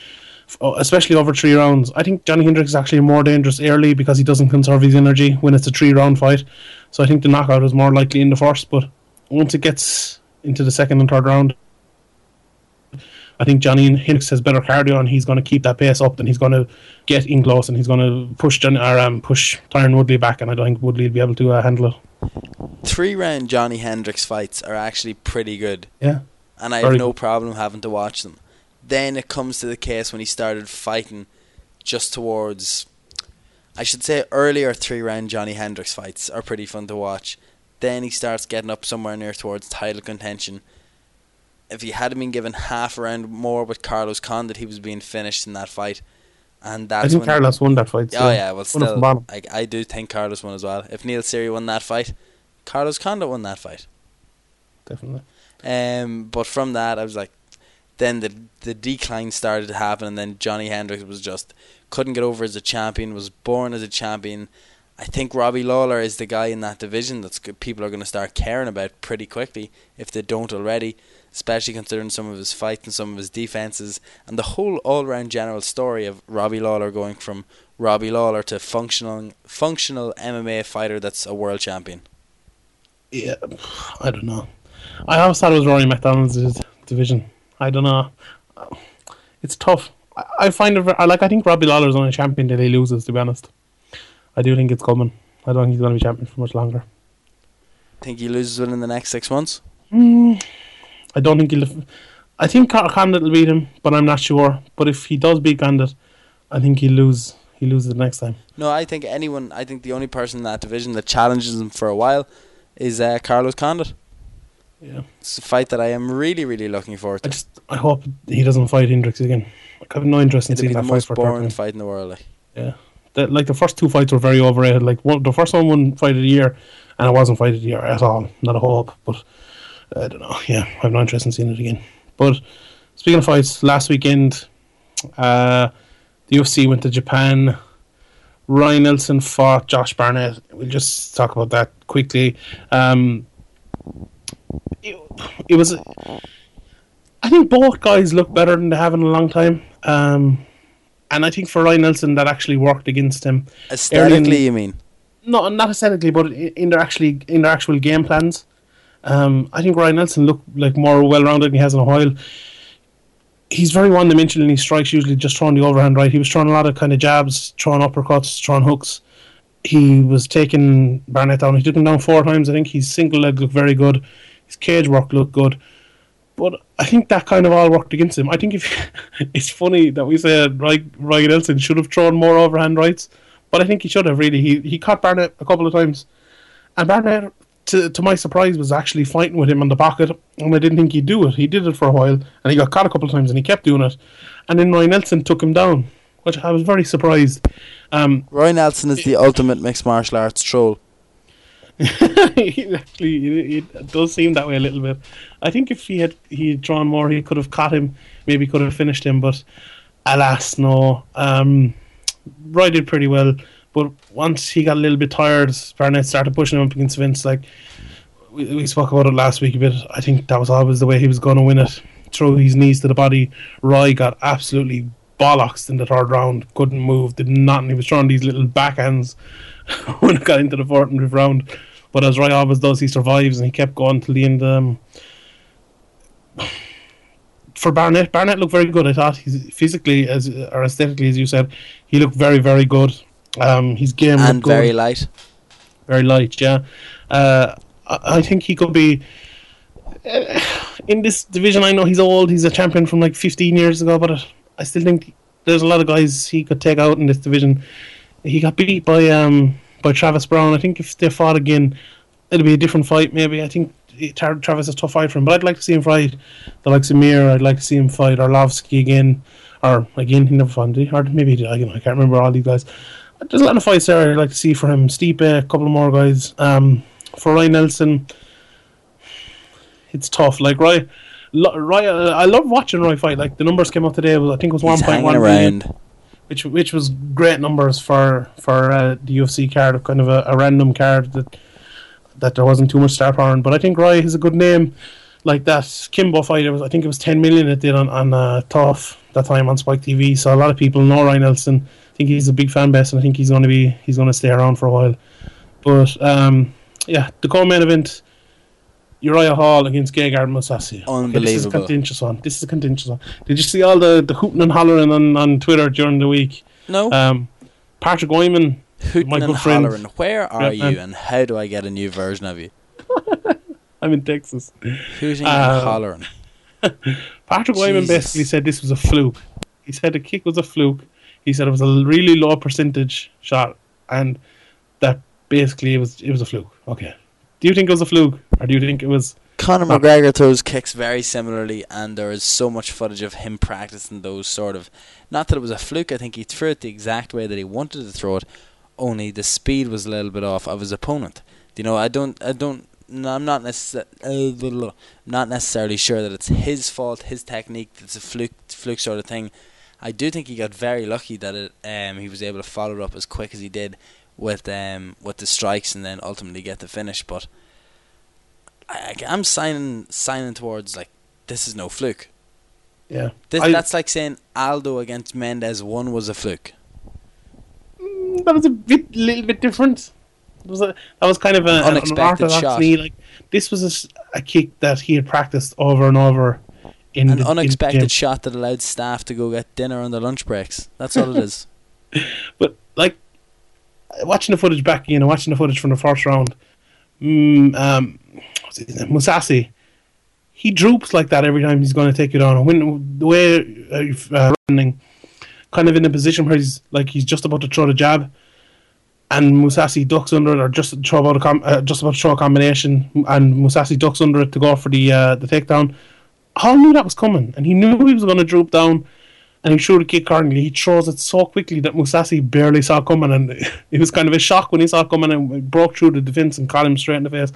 uh, especially over three rounds. I think Johnny Hendricks is actually more dangerous early because he doesn't conserve his energy when it's a three round fight. So I think the knockout is more likely in the first, but once it gets into the second and third round, I think Johnny Hendricks has better cardio and he's going to keep that pace up and he's going to get in close and he's going to push Johnny, or, um, push Tyron Woodley back and I don't think Woodley will be able to uh, handle it. Three round Johnny Hendricks fights are actually pretty good. Yeah. and I have Very no problem having to watch them. Then it comes to the case when he started fighting just towards, I should say, earlier three round Johnny Hendricks fights are pretty fun to watch. Then he starts getting up somewhere near towards title contention. If he hadn't been given half a round more with Carlos Condit, he was being finished in that fight. And I that's think when Carlos won that fight. Oh yeah, well still. I, I do think Carlos won as well. If Neil Siri won that fight, Carlos Condit won that fight. Definitely. Um, but from that, I was like, then the the decline started to happen, and then Johnny Hendricks was just couldn't get over as a champion. Was born as a champion. I think Robbie Lawler is the guy in that division that people are going to start caring about pretty quickly if they don't already. Especially considering some of his fights and some of his defenses, and the whole all-round general story of Robbie Lawler going from Robbie Lawler to functional functional MMA fighter that's a world champion. Yeah, I don't know. I always thought it was Rory MacDonald's division. I don't know. It's tough. I, find it. like. I think Robbie Lawler's only champion till he loses. To be honest, I do think it's coming. I don't think he's going to be champion for much longer. Think he loses within the next six months? I don't think he'll. I think Condit will beat him, but I'm not sure. But if he does beat Condit, I think he'll lose. He loses the next time. No, I think anyone. I think the only person in that division that challenges him for a while is uh, Carlos Condit. Yeah. It's a fight that I am really, really looking forward I to. just I hope he doesn't fight Hendricks again. I have no interest in be seeing the that fight most for boring fight in the world. Like. Yeah. The, like the first two fights were very overrated. Like one, the first one won fight of the year, and it wasn't fight of the year at all. Not a hope, but I don't know. Yeah, I have no interest in seeing it again. But speaking of fights, last weekend, uh, the UFC went to Japan. Roy Nelson fought Josh Barnett. We'll just talk about that quickly. Um, it, it was. I think both guys look better than they have in a long time. Um, and I think for Roy Nelson, that actually worked against him. Aesthetically, you mean? No, not aesthetically, but in their actually in their actual game plans. Um, I think Roy Nelson looked like more well rounded than he has in a while. He's very one dimensional in his strikes, usually just throwing the overhand right. He was throwing a lot of kind of jabs, throwing uppercuts, throwing hooks. He was taking Barnett down. He took him down four times. I think his single leg looked very good. His cage work looked good. But I think that kind of all worked against him. I think if it's funny that we said Roy Roy Nelson should have thrown more overhand rights, but I think he should have really. He he caught Barnett a couple of times, and Barnett, to to my surprise, was actually fighting with him on the pocket, and I didn't think he'd do it. He did it for a while, and he got caught a couple of times, and he kept doing it, and then Roy Nelson took him down, which I was very surprised. Um, Roy Nelson is the ultimate mixed martial arts troll. actually, it, it does seem that way a little bit. I think if he had he had drawn more, he could have caught him. Maybe could have finished him, but alas, no. Um, Roy did pretty well, but once he got a little bit tired, Barnett started pushing him up against Vince. Like we, we spoke about it last week a bit. I think that was always the way he was going to win it. Throw his knees to the body. Roy got absolutely bollocks in the third round. Couldn't move. Did nothing. He was throwing these little backhands when it got into the fourth and fifth round. But as Roy always does, he survives and he kept going till the end. Um, for Barnett, Barnett looked very good. I thought he's physically as or aesthetically, as you said, he looked very, very good. Um, his game and very good, light. very light. Yeah, uh, I, I think he could be uh, in this division. I know he's old. He's a champion from like 15 years ago, but I still think there's a lot of guys he could take out in this division. He got beat by um by Travis Browne. I think if they fought again, it'll be a different fight. Maybe I think Travis is a tough fight for him, but I'd like to see him fight the likes of Mir. I'd like to see him fight Arlovsky again, or again he never fought, did he? or maybe he did. I, you know, I can't remember all these guys. There's a lot of fights there I'd like to see for him. Stipe, a couple more guys. Um, for Roy Nelson, it's tough. Like Roy, uh, I love watching Roy fight. Like the numbers came out today. I think it was one point one He's point hanging one around. Which which was great numbers for for uh, the UFC card, kind of a, a random card that that there wasn't too much star power in. But I think Roy has a good name. Like that Kimbo fight, it was I think it was ten million it did on on uh, Tough that time on Spike TV. So a lot of people know Roy Nelson. I think he's a big fan base, and I think he's going to be he's going to stay around for a while. But um, yeah, the co-main event. Uriah Hall against Gegard Mousasi. Okay, this is a contentious one. This is a contentious one. Did you see all the, the hooting and hollering on, on Twitter during the week? No, Um, Patrick Wyman, hooting my and good friend. hollering. Where are Yeah, you, man. and how do I get a new version of you? I'm in Texas. Hooting Uh, and hollering. Patrick Wyman basically said this was a fluke. He said the kick was a fluke. He said it was a really low percentage shot, and that basically it was it was a fluke. Okay. Do you think it was a fluke, or do you think it was? Conor no. McGregor throws kicks very similarly, and there is so much footage of him practicing those sort of. Not that it was a fluke. I think he threw it the exact way that he wanted to throw it. Only the speed was a little bit off of his opponent. You know, I don't, I don't. No, I'm not necessarily, not necessarily sure that it's his fault, his technique. It's a fluke, fluke sort of thing. I do think he got very lucky that it, um, he was able to follow it up as quick as he did with um, with the strikes and then ultimately get the finish. But I, I'm signing signing towards like this is no fluke. Yeah. This, I- that's like saying Aldo against Mendes one was a fluke. Mm, that was a bit, little bit different. It was a, that was kind of a, an Unexpected unorthodox shot. Like this was a a, kick that he had practiced over and over. In An the, unexpected shot that allowed staff to go get dinner on their lunch breaks. That's all it is. But like watching the footage back, you know, watching the footage from the first round, mm, um? Mousasi, he droops like that every time he's going to take it on. When the way uh, uh, running, kind of in a position where he's like he's just about to throw the jab, and Mousasi ducks under it, or just throw about a com- uh, just about to throw a combination, and Mousasi ducks under it to go for the uh, the takedown. Hall knew that was coming, and he knew he was going to droop down, and he threw the kick accordingly. He throws it so quickly that Mousasi barely saw coming, and it was kind of a shock when he saw coming and broke through the defense and caught him straight in the face.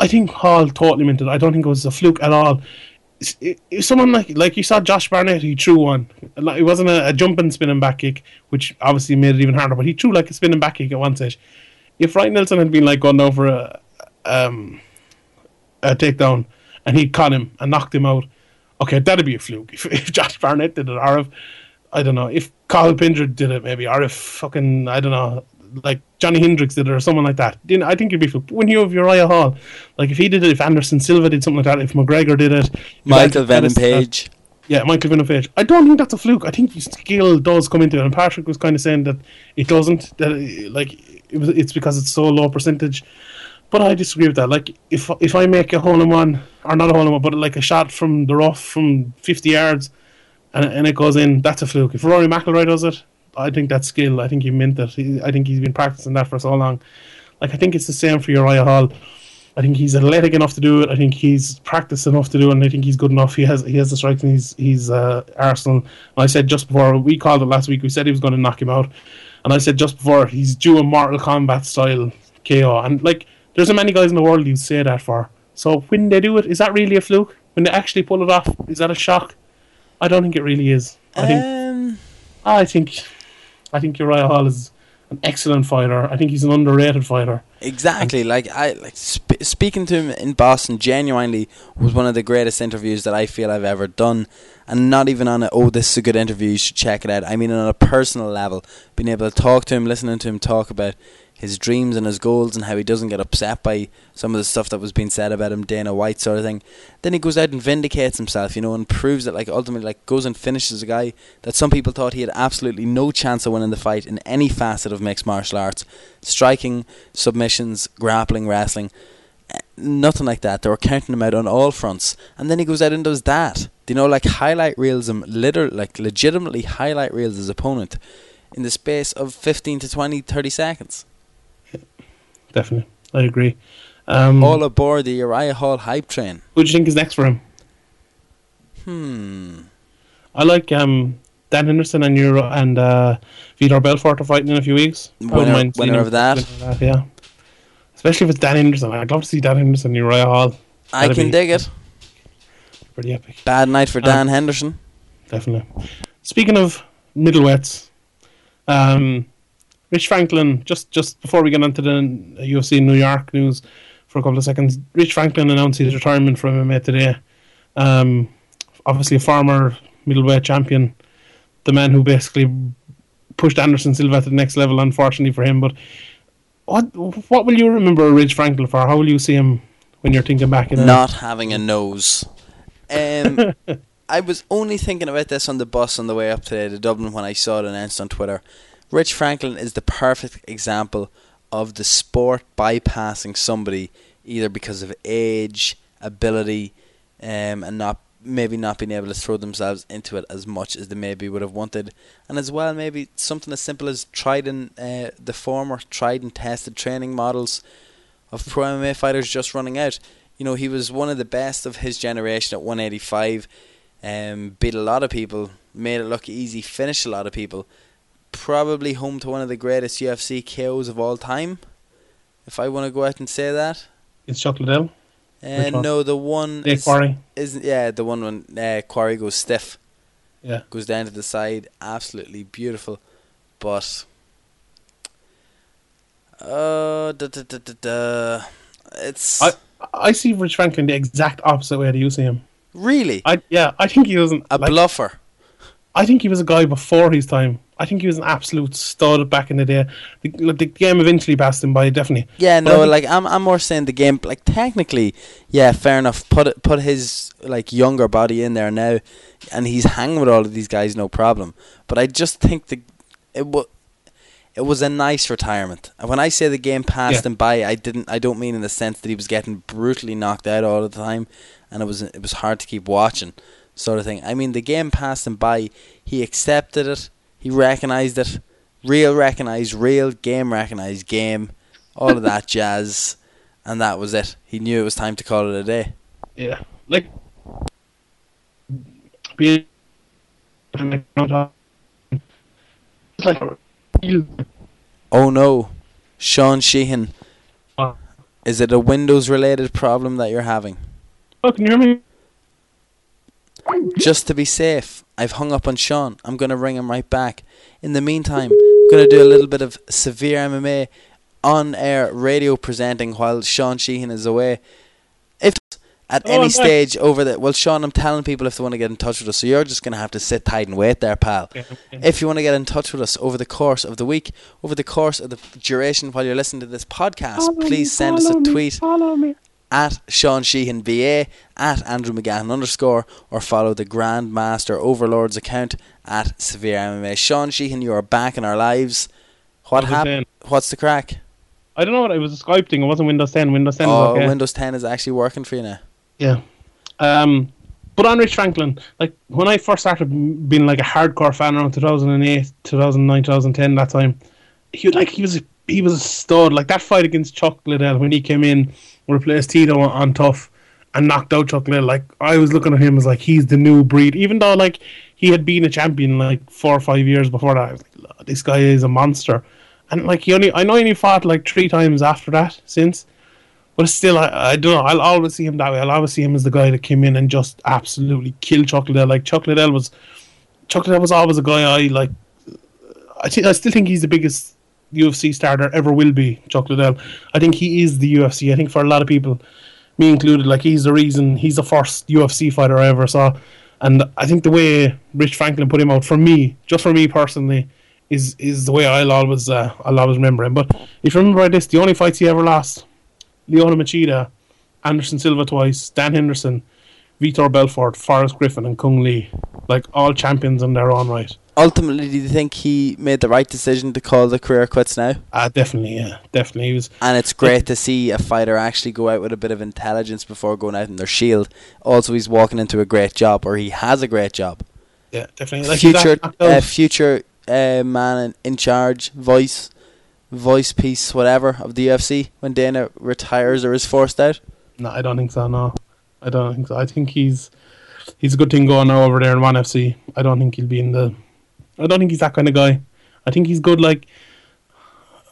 I think Hall totally meant it. I don't think it was a fluke at all. If someone like like you saw Josh Barnett, he threw one. It wasn't a, a jumping spinning back kick, which obviously made it even harder. But he threw like a spinning back kick at one stage. If Roy Nelson had been like going for a um, a takedown and he caught him and knocked him out, okay, that'd be a fluke. If, if Josh Barnett did it, or if I don't know, if Cathal Pendred did it, maybe, or if fucking I don't know, like Johnny Hendricks did it, or someone like that. You know, I think it'd be fluke. When you have Uriah Hall, like if he did it, if Anderson Silva did something like that, if McGregor did it, Michael Venom that- Page. yeah, Michael Venom Page. I don't think that's a fluke. I think skill does come into it, and Patrick was kind of saying that it doesn't. That uh, like it was, it's because it's so low percentage. But I disagree with that. Like if if I make a hole in one, or not a hole in one, but like a shot from the rough from fifty yards, and and it goes in, that's a fluke. If Rory McIlroy does it, I think that's skill. I think he meant it. He, I think he's been practicing that for so long. Like I think it's the same for Uriah Hall. I think he's athletic enough to do it. I think he's practiced enough to do it, and I think he's good enough. He has he has the strikes, and he's he's uh, Arsenal. And I said just before we called it last week, we said he was going to knock him out, and I said just before he's due a Mortal Kombat style KO. And like, there's so many guys in the world you say that for. So when they do it, is that really a fluke? When they actually pull it off, is that a shock? I don't think it really is. I think Um, I think I think Uriah Hall is an excellent fighter. I think he's an underrated fighter. Exactly. Like I like sp- speaking to him in Boston. Genuinely was one of the greatest interviews that I feel I've ever done, and not even on a oh this is a good interview you should check it out. I mean on a personal level, being able to talk to him, listening to him talk about his dreams and his goals and how he doesn't get upset by some of the stuff that was being said about him, Dana White sort of thing. Then he goes out and vindicates himself, you know, and proves that like ultimately like goes and finishes a guy that some people thought he had absolutely no chance of winning the fight in any facet of mixed martial arts. Striking, submissions, grappling, wrestling. eh, Nothing like that. They were counting him out on all fronts, and then he goes out and does that. Do you know, like highlight reels him, literally, like legitimately highlight reels his opponent in the space of 15 to 20, 30 seconds. Definitely, I agree. Um, All aboard the Uriah Hall hype train. who do you think is next for him? Hmm. I like um, Dan Henderson and Euro and uh, Vitor Belfort are fighting in a few weeks. I Winner- winner of that. that, yeah. Especially if it's Dan Henderson. I'd love to see Dan Henderson and Uriah Hall. I That'd can be dig it. Pretty epic, Bad night for Uh, Dan Henderson. definitely. Speaking of middleweights, um, Rich Franklin. Just just before we get onto the UFC New York news for a couple of seconds, Rich Franklin announced his retirement from MMA today. Um, obviously, a former middleweight champion, the man who basically pushed Anderson Silva to the next level. Unfortunately for him, but what what will you remember Rich Franklin for? How will you see him when you're thinking back? In Not having a nose. Um, I was only thinking about this on the bus on the way up today to Dublin when I saw it announced on Twitter. Rich Franklin is the perfect example of the sport bypassing somebody either because of age, ability, um, and not maybe not being able to throw themselves into it as much as they maybe would have wanted, and as well maybe something as simple as tried and uh, the former tried and tested training models of pro MMA fighters just running out. You know, he was one of the best of his generation at 185. Um, beat a lot of people, made it look easy, finished a lot of people. Probably home to one of the greatest UFC KOs of all time. If I want to go out and say that. It's Chuck Liddell. Uh, no, the one Nick is, Quarry. isn't. Yeah, the one when uh, Quarry goes stiff, Yeah. goes down to the side, absolutely beautiful. But uh, da, da, da, da, da. it's I I see Rich Franklin the exact opposite way that you see him. really I yeah, I think he doesn't. a like, bluffer. I think he was a guy before his time. I think he was an absolute stud back in the day. The, like, the game eventually passed him by, definitely. Yeah, But no, like I'm, I'm more saying the game. Like technically, yeah, fair enough. Put it, put his like younger body in there now, and he's hanging with all of these guys, no problem. But I just think the it was it was a nice retirement. And when I say the game passed Yeah. him by, I didn't. I don't mean in the sense that he was getting brutally knocked out all the time, and it was it was hard to keep watching, sort of thing. I mean the game passed him by. He accepted it. He recognized it. real recognized, real game recognized game, all of that jazz, and that was it. He knew it was time to call it a day. Yeah, like being like Oh no, Sean Sheehan, is it a Windows related problem that you're having? oh, can you hear me? Just to be safe, I've hung up on Sean. I'm going to ring him right back. In the meantime, I'm going to do a little bit of severe MMA on air radio presenting while Sean Sheehan is away. If at Oh, any stage over the well, Sean, I'm telling people if they want to get in touch with us, so you're just going to have to sit tight and wait there, pal. Yeah, yeah. If you want to get in touch with us over the course of the week, over the course of the duration while you're listening to this podcast, please send us a tweet Follow me. At Sean Sheehan VA, at Andrew McGahan underscore, or follow the Grandmaster Overlords account at Severe MMA. Sean Sheehan, you are back in our lives. What What was I happened? What's the crack? I don't know what it was a Skype thing. It wasn't Windows 10. Windows 10 Oh, okay. Windows 10 is actually working for you now. Yeah. Um, but on Rich Franklin, like when I first started being like a hardcore fan around 2008, 2009, 2010, that time, he was like he was he was a stud. Like that fight against Chuck Liddell when he came in, replaced Tito on, on tough, and knocked out Chuck Liddell. Like I was looking at him as like he's the new breed. Even though like he had been a champion like four or five years before that, I was like, this guy is a monster. And like he only, I know he only fought like three times after that since. But still, I, I don't know. I'll always see him that way. I'll always see him as the guy that came in and just absolutely killed Chuck Liddell. Like Chuck Liddell was, Chuck Liddell was always a guy I like. I think I still think he's the biggest UFC star there ever will be. Chuck Liddell. I think he is the UFC. I think for a lot of people, me included, like he's the reason. He's the first UFC fighter I ever saw, and I think the way Rich Franklin put him out for me, just for me personally, is is the way I'll always uh, I'll always remember him. But if you remember right, this the only fights he ever lost. Lyoto Machida, Anderson Silva twice, Dan Henderson, Vitor Belfort, Forrest Griffin, and Cung Le. Like all champions in their own right. Ultimately, do you think he made the right decision to call the career quits now? Uh, definitely, yeah. Definitely. He was And it's great to see a fighter actually go out with a bit of intelligence before going out in their shield. Also, he's walking into a great job, or he has a great job. yeah, definitely like future, uh, future uh, man in, in charge, voice, voice piece, whatever of the UFC when Dana retires or is forced out. No, I don't think so, no. I don't think so. I think he's he's a good thing going now over there in one FC. I don't think he'll be in the I don't think he's that kind of guy. I think he's good like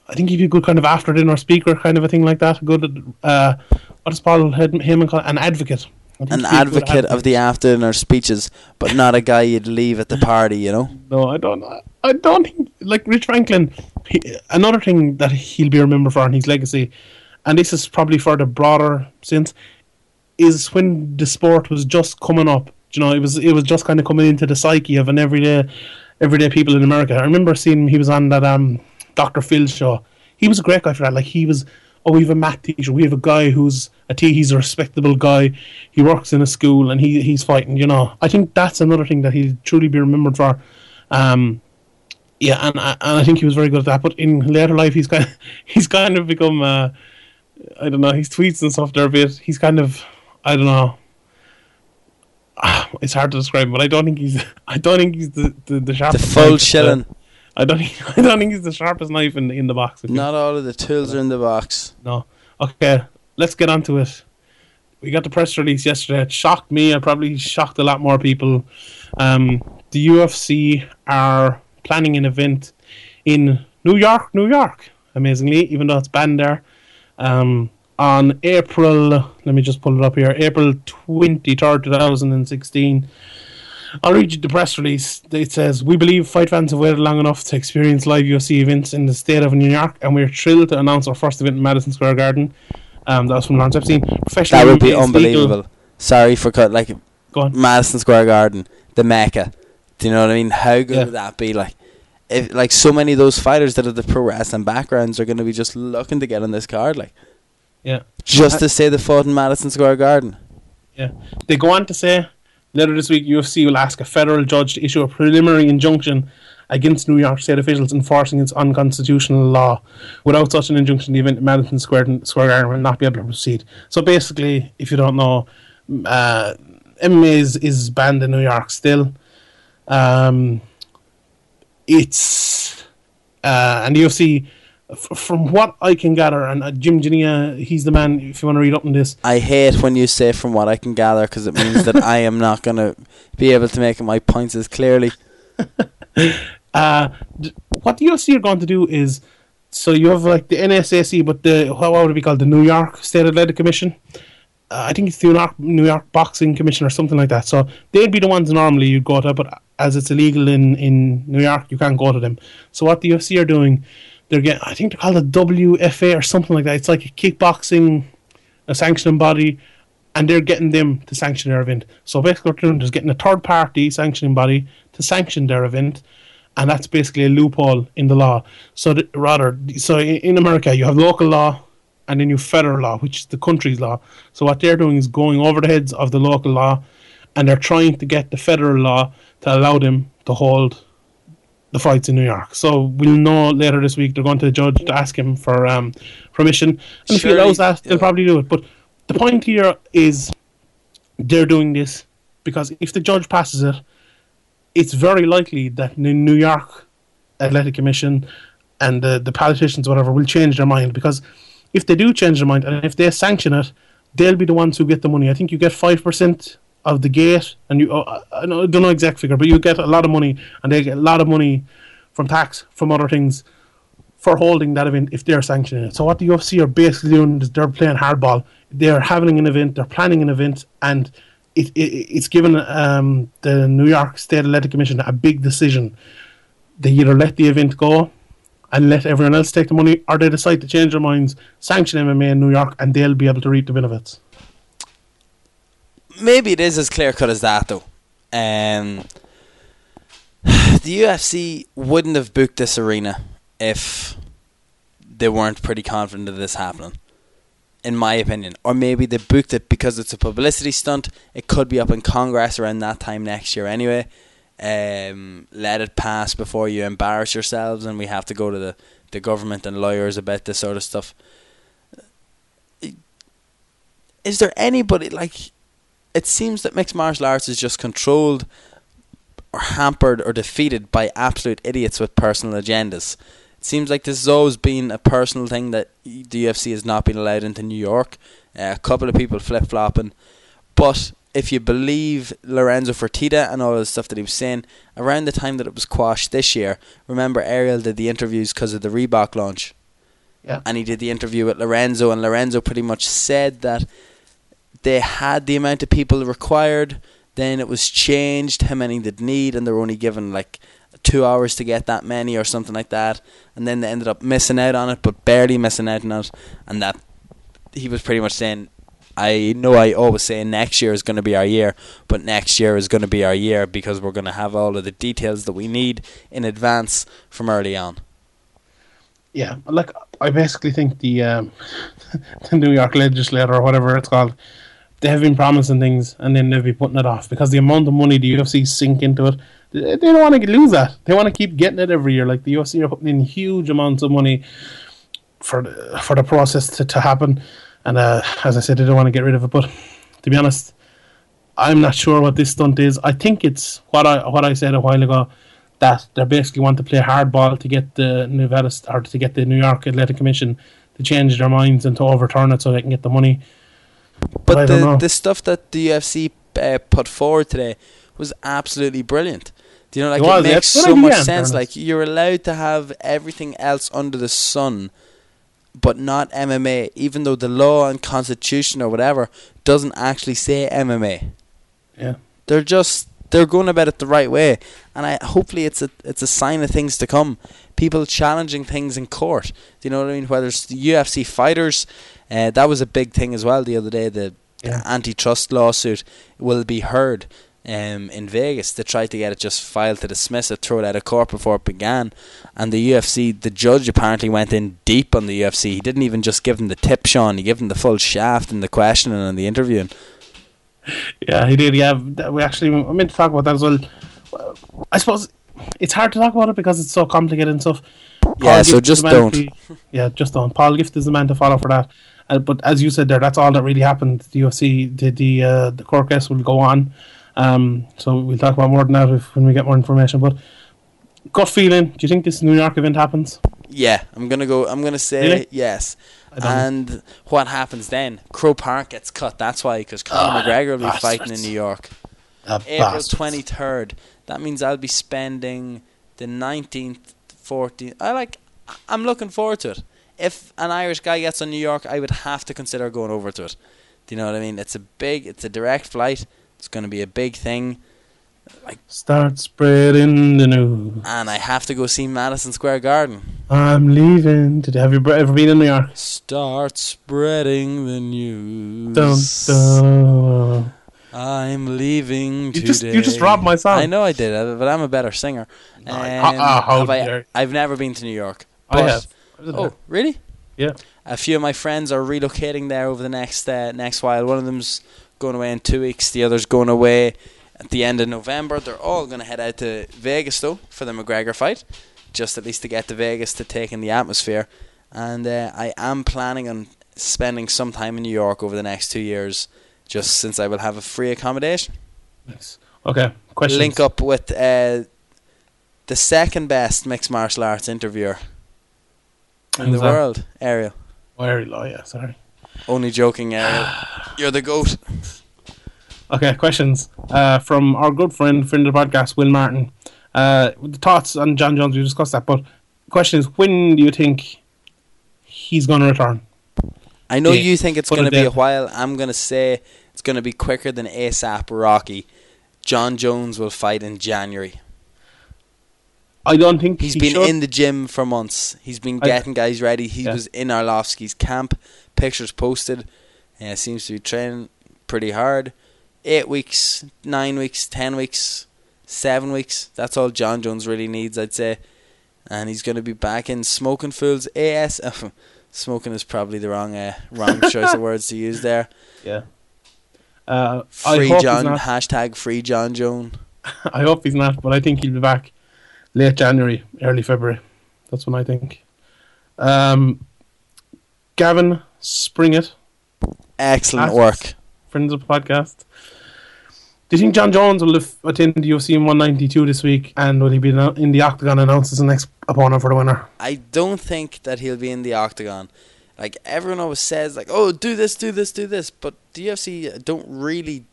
I think he'd be a good kind of after dinner speaker kind of a thing like that. Good uh what does Paul had him and call an advocate. An he'd be a good advocate of the after dinner speeches, but not a guy you'd leave at the party, you know? No, I don't. I- I don't think like Rich Franklin. He, another thing that he'll be remembered for in his legacy, and this is probably for the broader sense, is when the sport was just coming up. You know, it was it was just kind of coming into the psyche of an everyday, everyday people in America. I remember seeing he was on that um Dr. Phil show. He was a great guy for that. Like he was. Oh, we have a math teacher. We have a guy who's a T. He's a respectable guy. He works in a school and he he's fighting. You know, I think that's another thing that he'll truly be remembered for. Um, yeah, and I- and I think he was very good at that. But in later life, he's kind of, he's kind of become uh, I don't know his tweets and stuff. They're a bit. He's kind of I don't know. It's hard to describe, but I don't think he's. I don't think he's the the, the The full knife at the- shilling. I don't. Think, I don't think he's the sharpest knife in the, in the box. Not all of the tools are in the box. no. Okay, let's get on to it. We got the press release yesterday. It shocked me. I probably shocked a lot more people. Um, the UFC are planning an event in New York, New York. Amazingly, even though it's banned there, um, on April. Let me just pull it up here. April twenty third, two thousand and sixteen. I'll read you the press release. It says, We believe fight fans have waited long enough to experience live UFC events in the state of New York, and we're thrilled to announce our first event in Madison Square Garden. Um, that was from Lawrence Epstein. Professional That would be is legal- unbelievable. Sorry for cut. Like Go on. Madison Square Garden, the Mecca. Do you know what I mean? How good Yeah. would that be? Like, if like so many of those fighters that have the pro wrestling backgrounds are going to be just looking to get on this card, like Yeah. just to say the fought in Madison Square Garden. Yeah. They go on to say later this week, UFC will ask a federal judge to issue a preliminary injunction against New York State officials enforcing its unconstitutional law. Without such an injunction, the event at Madison Square, Square Garden will not be able to proceed. So basically, if you don't know, uh, MMA is, is banned in New York still. Um, it's uh, and the UFC. From what I can gather, and uh, Jim Genia, he's the man. If you want to read up on this, I hate when you say from what I can gather because it means that I am not going to be able to make my points as clearly. uh, d- what the UFC are going to do is, so you have like the NSAC, but the how would it be called? The New York State Athletic Commission. Uh, I think it's the New York, New York Boxing Commission or something like that. So they'd be the ones normally you'd go to, but as it's illegal in, in New York, you can't go to them. So what the UFC are doing, they're getting, I think they're called the WFA or something like that. It's like a kickboxing, a sanctioning body, and they're getting them to sanction their event. So basically, what they're doing is getting a third party sanctioning body to sanction their event, and that's basically a loophole in the law. So that, rather, so in, America, you have local law, and then you federal law, which is the country's law. So what they're doing is going over the heads of the local law, and they're trying to get the federal law to allow them to hold the fights in New York. So we'll know later this week. They're going to the judge to ask him for um, permission, and if he allows that, they'll yeah. probably do it. But the point here is they're doing this because if the judge passes it, it's very likely that the New York Athletic Commission and the, the politicians, whatever, will change their mind because if they do change their mind and if they sanction it, they'll be the ones who get the money. I think you get five percent of the gate, and you uh, I don't know exact figure, but you get a lot of money, and they get a lot of money from tax from other things for holding that event if they're sanctioning it. So what the UFC are basically doing is they're playing hardball. They're having an event, they're planning an event, and it, it it's given um, the New York State Athletic Commission a big decision. They either let the event go and let everyone else take the money, or they decide to change their minds, sanction MMA in New York, and they'll be able to reap the benefits. Maybe it is as clear cut as that, though. Um, the UFC wouldn't have booked this arena if they weren't pretty confident of this happening, in my opinion. Or maybe they booked it because it's a publicity stunt. It could be up in Congress around that time next year anyway. Um, let it pass before you embarrass yourselves, and we have to go to the, the government and lawyers about this sort of stuff. Is there anybody like? It seems that mixed martial arts is just controlled or hampered or defeated by absolute idiots with personal agendas. It seems like this has always been a personal thing that the UFC has not been allowed into New York. Uh, a couple of people flip flopping, but if you believe Lorenzo Fertitta and all the stuff that he was saying around the time that it was quashed this year, remember Ariel did the interviews because of the Reebok launch, Yeah. and he did the interview with Lorenzo, and Lorenzo pretty much said that they had the amount of people required. Then it was changed how many they'd need, and they were only given like two hours to get that many or something like that. And then they ended up missing out on it, but barely missing out on it. And that he was pretty much saying, I know I always say next year is going to be our year, but next year is going to be our year because we're going to have all of the details that we need in advance from early on. Yeah, like I basically think the um, the New York legislator or whatever it's called, they have been promising things and then they've been putting it off because the amount of money the UFC sink into it, they don't want to lose that. They want to keep getting it every year. Like the UFC are putting in huge amounts of money for the, for the process to, to happen, and uh, as I said, they don't want to get rid of it. But to be honest, I'm not sure what this stunt is. I think it's what I what I said a while ago that they basically want to play hardball to get the Nevada or to get the New York Athletic Commission to change their minds and to overturn it so they can get the money. But the the stuff that the UFC uh, put forward today was absolutely brilliant. Do you know, like It it, makes so much sense. fairness. Like you're allowed to have everything else under the sun, but not MMA. Even though the law and constitution or whatever doesn't actually say MMA, Yeah. they're just they're going about it the right way, and I hopefully it's a it's a sign of things to come. People challenging things in court. Do you know what I mean? Whether it's the UFC fighters, uh, that was a big thing as well the other day. The Yeah. antitrust lawsuit will be heard um, in Vegas. They tried to get it just filed to dismiss it, throw it out of court before it began. And the UFC, the judge apparently went in deep on the UFC. He didn't even just give them the tip, Sean. He gave them the full shaft in the questioning and the interviewing. Yeah, he did. Yeah, that- we actually I meant to talk about that as well. I suppose it's hard to talk about it because it's so complicated and stuff. Yeah, Paul so Gift is just don't. to- yeah, just don't. Paul Gift is the man to follow for that. Uh, but as you said there, that's all that really happened. The UFC, the the, uh, the court case will go on. Um, so we'll talk about more than that if, when we get more information. But gut feeling. Do you think this New York event happens? Yeah, I'm gonna go. I'm gonna say Really? yes. And what happens then? Croke Park gets cut. That's why, because Conor Ah, McGregor will be fighting in New York. April twenty third. That means I'll be spending the nineteenth, fourteenth. I like. I'm looking forward to it. If an Irish guy gets on New York, I would have to consider going over to it. Do you know what I mean? It's a big. It's a direct flight. It's going to be a big thing, Like, Start spreading the news. and I have to go see Madison Square Garden. I'm leaving. Did have you ever been in New York? Start spreading the news. Dun, dun. I'm leaving You today. just you just robbed my song. I know I did, uh, but I'm a better singer. Um, Ah, ah, have I, I've never been to New York. I but- have. Oh, there. really? Yeah. A few of my friends are relocating there over the next uh, next while. One of them's going away in two weeks. The other's going away at the end of November. They're all going to head out to Vegas though for the McGregor fight, just at least to get to Vegas to take in the atmosphere. And uh, I am planning on spending some time in New York over the next two years, just since I will have a free accommodation. Nice. Okay. Questions. Link up with uh, the second best mixed martial arts interviewer in the that? world, Ariel. Very low. Yeah. Sorry. Only joking, Ariel. You're the goat. Okay, questions uh, from our good friend, friend of the podcast, Will Martin. Uh, the thoughts on Jon Jones, we discussed that, but question is, when do you think he's going to return? I know Yeah, you think it's going to be a while. I'm going to say it's going to be quicker than ASAP Rocky. Jon Jones will fight in January. I don't think He's he been should. in the gym for months. He's been I- getting guys ready. He Yeah. was in Arlovsky's camp. Pictures posted. Uh, seems to be training pretty hard. Eight weeks, nine weeks, ten weeks, seven weeks. That's all Jon Jones really needs, I'd say. And he's going to be back in smoking fools. AS. smoking is probably the wrong uh, wrong choice of words to use there. Yeah. Uh, I Free Jon. Hashtag free Jon Jones. I hope he's not, but I think he'll be back late January, early February. That's when I think. Um, Gavin Springett, Excellent work. friends of the podcast. Do you think Jon Jones will have- attend the UFC in 192 this week, and will he be in the octagon announced as the next opponent for the winner? I don't think that he'll be in the octagon. Like everyone always says, like, "Oh, do this, do this, do this," but the UFC don't really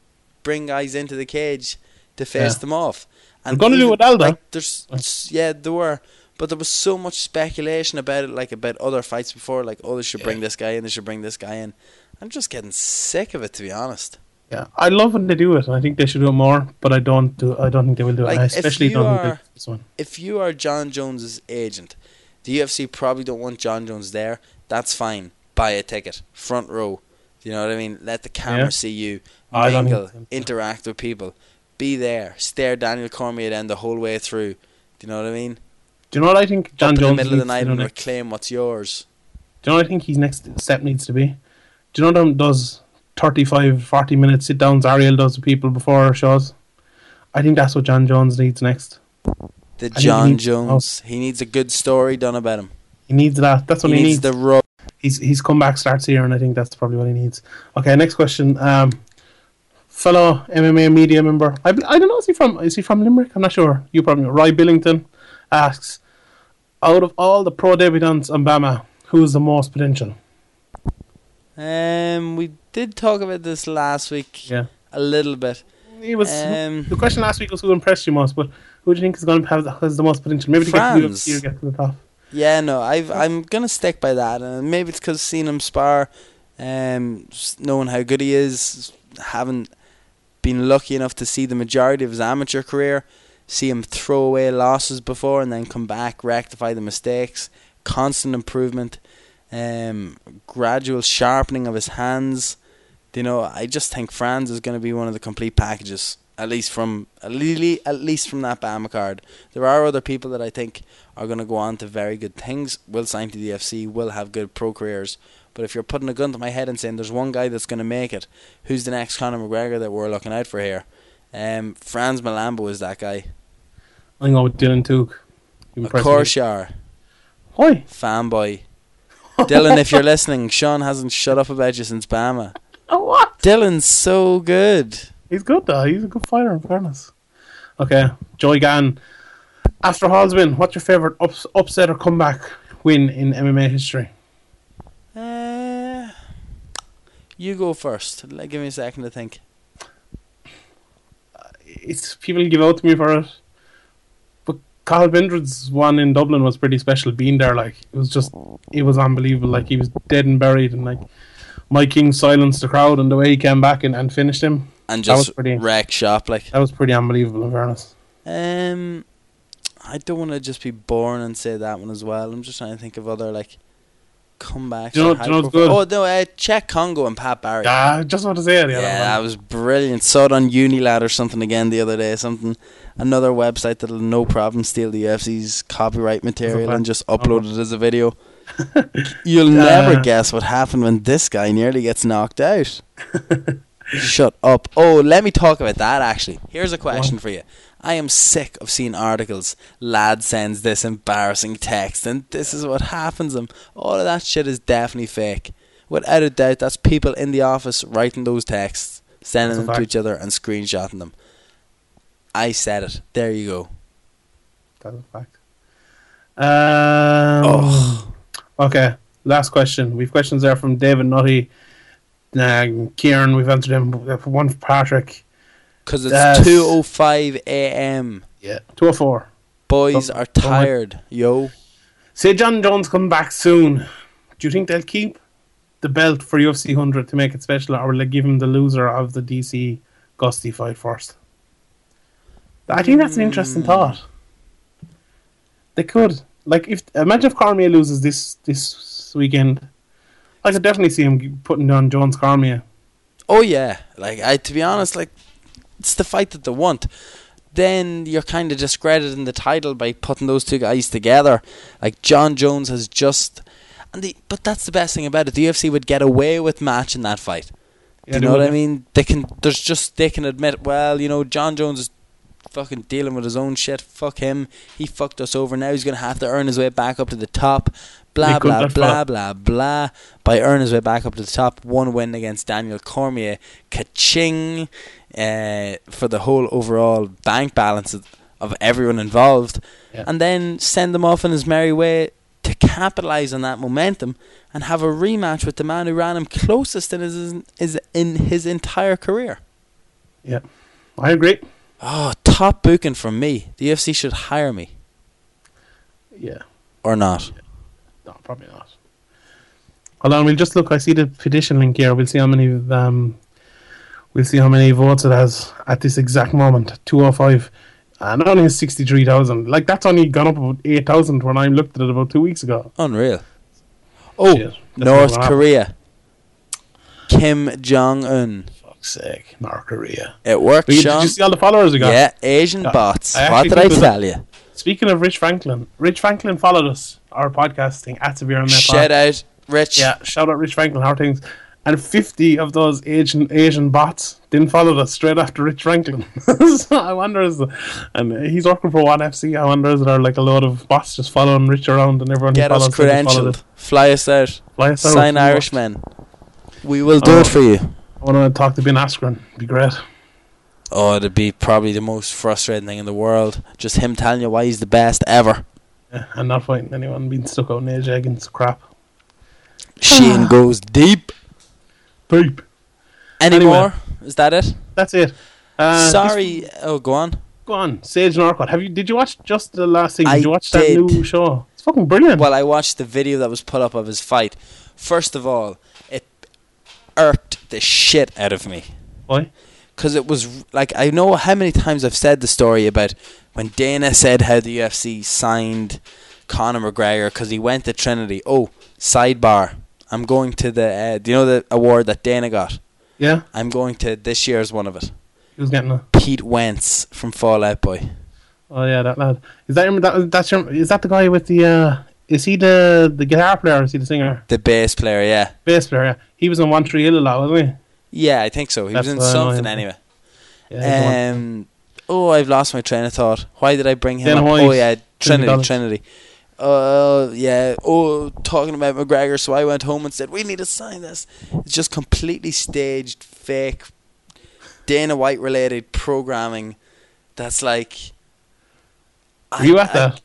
bring guys into the cage to face Yeah. them off. They're gonna do it with Aldo. Like, there's, yeah, there were, but there was so much speculation about it, like about other fights before, like, "Oh, they should bring Yeah. this guy in, they should bring this guy in." I'm just getting sick of it, to be honest. Yeah, I love when they do it. I think they should do it more, but I don't do. I don't think they will do it. Like, I if especially you don't are- think this one. if you are Jon Jones's agent, the UFC probably don't want Jon Jones there. That's fine. Buy a ticket, front row. Do you know what I mean? Let the camera Yeah. see you, I mingle, interact with people. Be there. Stare Daniel Cormier down the whole way through. Do you know what I mean? Do you know what I think Jon Up in the middle of the night and reclaim what's yours. Do you know what I think his next step needs to be? Do you know them does 35, 40 minute sit downs Ariel does with people before shows? I think that's what Jon Jones needs next. The he Jon needs- Jones. He needs a good story done about him. He needs that. That's what he he, needs needs. the rub. He's he's comeback starts here, and I think that's probably what he needs. Okay, next question. Um, fellow MMA media member, I, I don't know. Is he from? Is he from Limerick? I'm not sure. You probably know. Roy Billington asks, out of all the pro debutants on BAMMA, who's the most potential? Um, we did talk about this last week Yeah, a little bit. he was. Um, the question last week was who impressed you most, but who do you think is going to have the, has the most potential? Maybe to get to the France. UFC or get to the top. Yeah, no, I've I'm gonna stick by that, and maybe it's because seeing him spar, um, knowing how good he is, haven't been lucky enough to see the majority of his amateur career, see him throw away losses before and then come back, rectify the mistakes, constant improvement, um, gradual sharpening of his hands. You know, I just think Frans is going to be one of the complete packages. At least from at least, from that BAMMA card, there are other people that I think are going to go on to very good things. Will sign to the UFC, will have good pro careers. But if you're putting a gun to my head and saying there's one guy that's going to make it, who's the next Conor McGregor that we're looking out for here? Um, Frans Mlambo is that guy. I'm going with Dylan Tuke. Of course you are. Why? Fanboy. Dylan, if you're listening, Sean hasn't shut up about you since BAMMA. Oh what? Dylan's so good. He's good though. He's a good fighter in fairness. Okay, Joy Gann After Hall's win, what's your favourite ups, upset or comeback win in MMA history? Uh, you go first. Like, Give me a second to think. It's people give out to me for it, but Cathal Pendred's one in Dublin was pretty special. Being there, like it was just, it was unbelievable. Like he was dead and buried, and like Mike King silenced the crowd, and the way he came back and, and finished him, And That was just pretty- wreck shop, like. that was pretty unbelievable. In fairness, Um, I don't want to just be boring and say that one as well. I'm just trying to think of other like comebacks. Do you know- do you know what's good? Oh no, uh, Cheick Kongo and Pat Barry. yeah, I just want to say it. Yeah, that was brilliant. Saw it on Unilad or something again the other day. Something, another website that'll no problem steal the UFC's copyright material and just upload it as a video. You'll never guess what happened when this guy nearly gets knocked out. Shut up. Oh, let me talk about that actually. Here's a question for you. I am sick of seeing articles. Lad sends this embarrassing text, and this is what happens to him. All of that shit is definitely fake. Without a doubt, that's people in the office writing those texts, sending them to each other, and screenshotting them. I said it. There you go. That's a fact. Um, Oh. Okay, last question. We've questions there from David Nutty, uh, Kieran. We've answered them. One for Patrick. Because it's 2.05 a.m. Yeah, two oh four. Boys Don't- are tired, yo. Say Jon Jones come back soon. Do you think they'll keep the belt for UFC 100 to make it special, or will they give him the loser of the DC Gusty fight first? I think that's an interesting thought. They could. Like, if imagine if Cormier loses this this weekend, I could definitely see him putting down Jones Cormier. Oh yeah, like I to be honest, like it's the fight that they want. Then you're kind of discrediting the title by putting those two guys together. Like Jon Jones has just, and the but that's the best thing about it. The UFC would get away with matching that fight. Yeah, you know what. I mean? They can. There's just they can admit. Well, you know, Jon Jones is fucking dealing with his own shit. Fuck him. He fucked us over. Now he's gonna have to earn his way back up to the top. Blah blah blah blah blah. By earning his way back up to the top, one win against Daniel Cormier, ka-ching, uh, for the whole overall bank balance of, everyone involved, Yeah. and then send him off in his merry way to capitalize on that momentum and have a rematch with the man who ran him closest in his, is in his entire career. Yeah, I agree. Oh, top booking from me. The UFC should hire me Yeah, or not. No, probably not. Hold on, we'll just look. I see the petition link here. We'll see how many um, we'll see how many votes it has at this exact moment. Two hundred five, and it only has sixty three thousand. Like that's only gone up about eight thousand when I looked at it about two weeks ago. Unreal. Oh, Shit, North. Korea. Kim Jong Un. Fuck's sake, North Korea. It worked, Did you, did you see all the followers we got? Yeah, Asian Yeah. bots. I What did I tell you? Speaking of Rich Franklin, Rich Franklin followed us, our podcasting at Severe MMA. Shout out, Rich. Yeah, shout out Rich Franklin, how are things? And 50 of those Asian Asian bots didn't follow us straight after Rich Franklin. so I wonder, is the, and he's working for One FC. I wonder, is there like a load of bots just following Rich around and everyone Get us follows him just credentialed. Fly us out. Fly us out. Sign Irishmen. We will do Oh. it for you. I want to talk to Ben Askren. Be great. Oh, it'd be probably the most frustrating thing in the world. Just him telling you why he's the best ever. Yeah, and not fighting anyone being stuck out in age against crap. Sheen goes deep. Deep. Any Anyway. more? Is that it? That's it. Uh, this- Sorry. Oh, go on. go on. Sage Northcutt. Have you? Did you watch just the last thing? Did I you watch did. that new show? It's fucking brilliant. Well, I watched the video that was put up of his fight. First of all, it irked the shit out of me. Why? because it was like I know how many times I've said the story about when Dana said how the UFC signed Conor McGregor because he went to Trinity. Oh, sidebar. I'm going to the uh, do you know the award that Dana got? Yeah, I'm going to this year's one of it. he was getting a. Pete Wentz from Fall Out Boy. Oh yeah, that lad. Is that your, that that's your, is that the guy with the uh is he the the guitar player or is he the singer? The bass player, yeah. Bass player, yeah. He was in One Tree Hill a lot, wasn't he? Yeah, I think so. He That's was in what I know something anyway. Yeah. he's the one. Um, oh, I've lost my train of thought. Why did I bring him up? Oh yeah, Trinity, Trinity. Uh, yeah. Oh, talking about McGregor, so I went home and said we need to sign this. It's just completely staged, fake, Dana White related programming. That's like, I- Were you at I- that?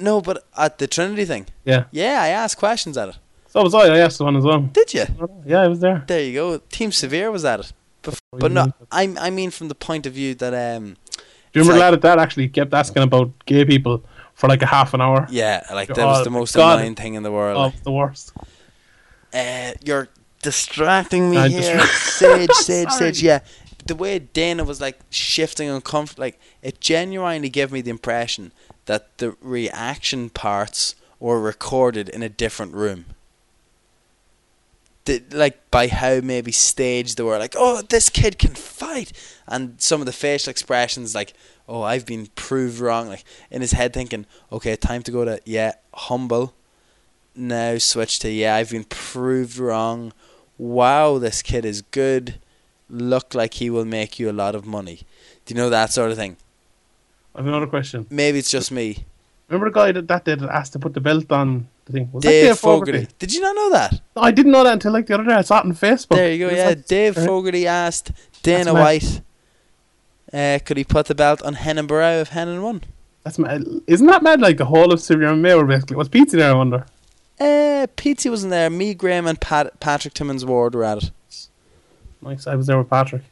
No, but at the Trinity thing. Yeah. Yeah, I asked questions at it. So was I. I asked the one as well. Did you? Yeah, I was there. There you go. Team Severe was at it. Bef- but no, I I mean from the point of view that um you remember It's lad at that actually kept asking about gay people for like a half an hour? yeah, like that Oh was the most God. annoying thing in the world. Oh, the worst. Uh, you're distracting me I'm here. distra- Sage, Sage, Sage. Yeah, the way Dana was like shifting uncomfortable, like it genuinely gave me the impression that the reaction parts were recorded in a different room. The, like by how maybe staged they were, like, oh, this kid can fight, and some of the facial expressions, like, oh, I've been proved wrong, like in his head thinking, okay, time to go to yeah, humble, now switch to yeah, I've been proved wrong. Wow, this kid is good. Look like he will make you a lot of money. Do you know that sort of thing? I have another question. Maybe it's just me. Remember the guy that that did asked to put the belt on the thing? Was that Dave Fogarty. Did you not know that? No, I didn't know that until like the other day. I saw it on Facebook. There you go. Yeah, like- Dave. Fogarty asked Dana. White, uh, could he put the belt on Henan Barrow if Henan won? That's mad. Isn't that mad? Like the whole of Severe MMA were basically was Pizza there? I wonder. Uh, wasn't there. Me, Graham, and Pat- Patrick Timmons Ward were at it. Nice. I was there with Patrick.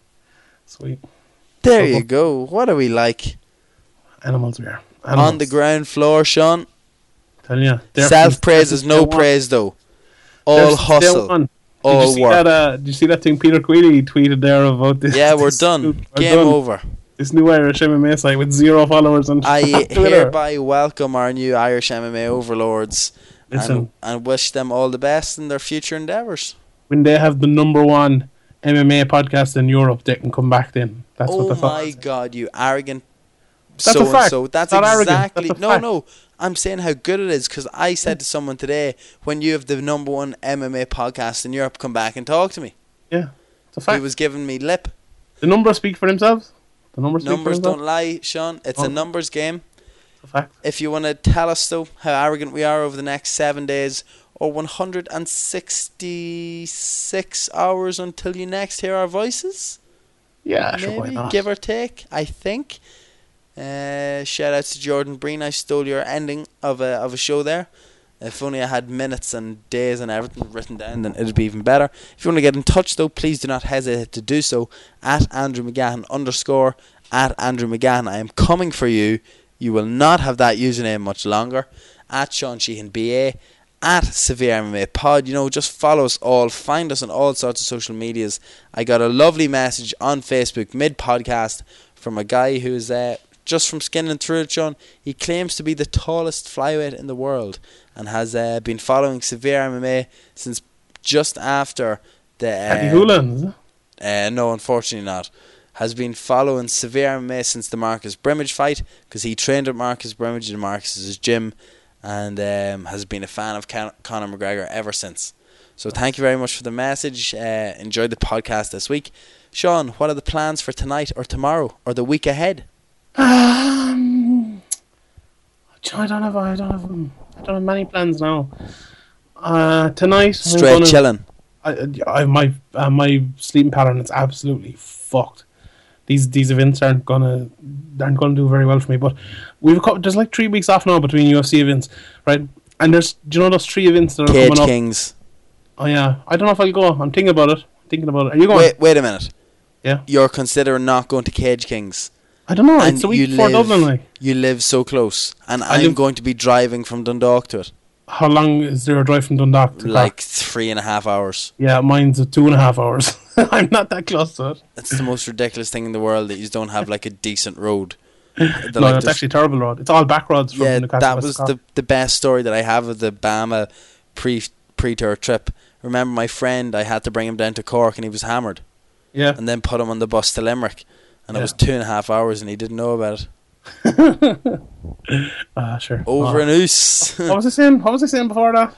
Sweet There Oh, you go. What are we like? animals we are. On the ground floor, Sean. Tell you. Self praise is no praise, though. All hustle, one. Did you see work. that? Uh, did you see that thing Peter Queally tweeted there about this? Yeah, we're this done. new- we're Game done. over. This new Irish MMA site with zero followers on I Twitter. hereby welcome our new Irish MMA overlords and, and wish them all the best in their future endeavours. when they have the number one MMA podcast in Europe, they can come back then. That's oh what the my god, you arrogant That's so and fact. so. That's Not exactly that's no, no. I'm saying how good it is because I said to someone today, when you have the number one MMA podcast in Europe, come back and talk to me. Yeah, it's a fact. He was giving me lip. the numbers speak for themselves. The numbers speak Numbers don't lie, Sean. It's Oh. a numbers game. It's a fact. If you want to tell us though how arrogant we are over the next seven days or 166 hours until you next hear our voices, Yeah, sure. Why maybe not? give or take. I think. Uh, shout out to Jordan Breen. I stole your ending of a of a show there. If only I had minutes and days and everything written down, then it'd be even better. If you want to get in touch, though, please do not hesitate to do so at Andrew McGahan underscore at Andrew McGahan. I am coming for you. You will not have that username much longer. At Sean Sheehan BA, at Severe MMA Pod. You know, just follow us all. Find us on all sorts of social medias. I got a lovely message on Facebook mid podcast from a guy who's uh, just from skinning through it, Sean. He claims to be the tallest flyweight in the world and has uh, been following Severe MMA since just after the. Uh, Hoolan, uh, no, unfortunately not. Has been following Severe MMA since the Marcus Brimage fight because he trained at Marcus Brimage in Marcus's gym and um, has been a fan of Con- Conor McGregor ever since. So thank you very much for the message. Uh, enjoyed the podcast this week. Sean, what are the plans for tonight or tomorrow or the week ahead? Um, I don't have. I don't have. um, I don't have many plans now. Uh, tonight, I'm Straight gonna- chilling. I, I my uh, my sleeping pattern is absolutely fucked. These these events aren't gonna aren't gonna do very well for me. But we've got there's like three weeks off now between UFC events, right? And there's do you know those three events that are Cage coming up? Kings. Oh yeah, I don't know if I'll go. I'm thinking about it. I'm thinking about it. Are you going? Wait, wait a minute. Yeah. You're considering not going to Cage Kings. I don't know. and It's a week you before live, Dublin. Like, you live so close, and I I'm live- going to be driving from Dundalk to it, how long is there a drive from Dundalk? To like Cork? three and a half hours. yeah, mine's a two and a half hours. I'm not that close to it. It's the most ridiculous thing in the world that you don't have like a decent road. The, no, like, it's the- actually a terrible road. It's all back roads from yeah, Newcastle that was to the the best story that I have of the BAMMA pre pre tour trip. Remember my friend? I had to bring him down to Cork, and he was hammered, yeah. and then put him on the bus to Limerick, and it was two and a half hours, and he didn't know about it. Ah, sure. Over Oh. an oos. What was I saying? What was I saying before that?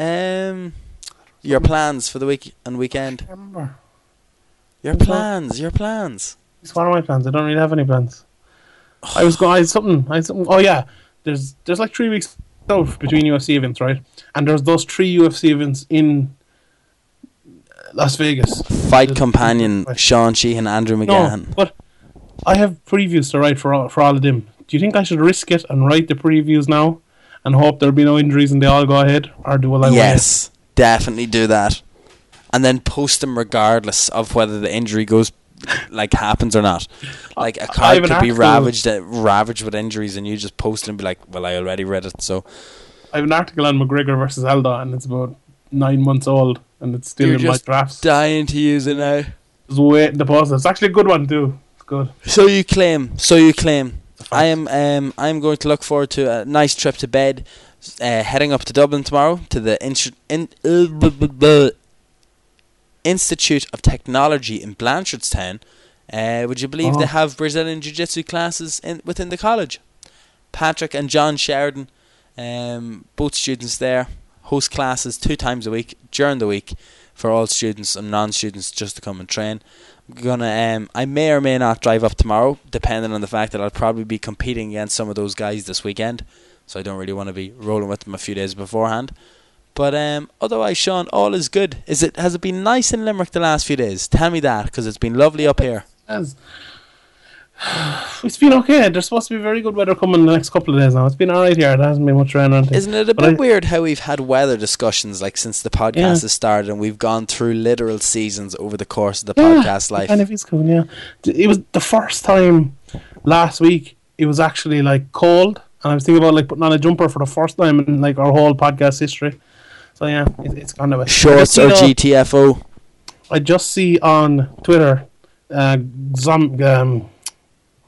um, your plans for the week and weekend. Remember. Your plans. Your plans. It's one of my plans. I don't really have any plans. I was going. I had something. I had something. Oh yeah. There's there's like three weeks between UFC events, right? And there's those three UFC events in uh, Las Vegas. Fight companion Sean Sheehan, Andrew No, McGahan. but I have previews to write for all, for all of them do you think I should risk it and write the previews now and hope there'll be no injuries and they all go ahead, or do I? yes, definitely do that, and then post them regardless of whether the injury goes like happens or not. Like a card could be ravaged uh, ravaged with injuries, and you just post it and be like, "Well, I already read it." So I have an article on McGregor versus Aldo, and it's about nine months old, and it's still You're in my just drafts. dying to use it now. Just waiting to post it. It's actually a good one too. It's good. So you claim. So you claim. I am. Um, I'm going to look forward to a nice trip to bed. Uh, heading up to Dublin tomorrow to the in, uh, Institute of Technology in Blanchardstown. Uh, would you believe Oh. they have Brazilian Jiu Jitsu classes in within the college? Patrick and John Sheridan, um, both students there, host classes two times a week during the week for all students and non-students just to come and train. I'm gonna um, I may or may not drive up tomorrow, depending on the fact that I'll probably be competing against some of those guys this weekend. So I don't really want to be rolling with them a few days beforehand. But um, otherwise, Sean, all is good. Is it has it been nice in Limerick the last few days? Tell me that because it's been lovely up here. As it's been okay. There's supposed to be very good weather coming the next couple of days now. It's been alright here. There hasn't been much rain or anything. Isn't it a But bit I- weird how we've had weather discussions like since the podcast Yeah. has started and we've gone through literal seasons over the course of the Yeah, podcast life? Kind of is cool, yeah. It was the first time last week. It was actually like cold, and I was thinking about like putting on a jumper for the first time in like our whole podcast history. So yeah, it, it's kind of a Shorts I or GTFO? I just see on Twitter, uh, zom- um,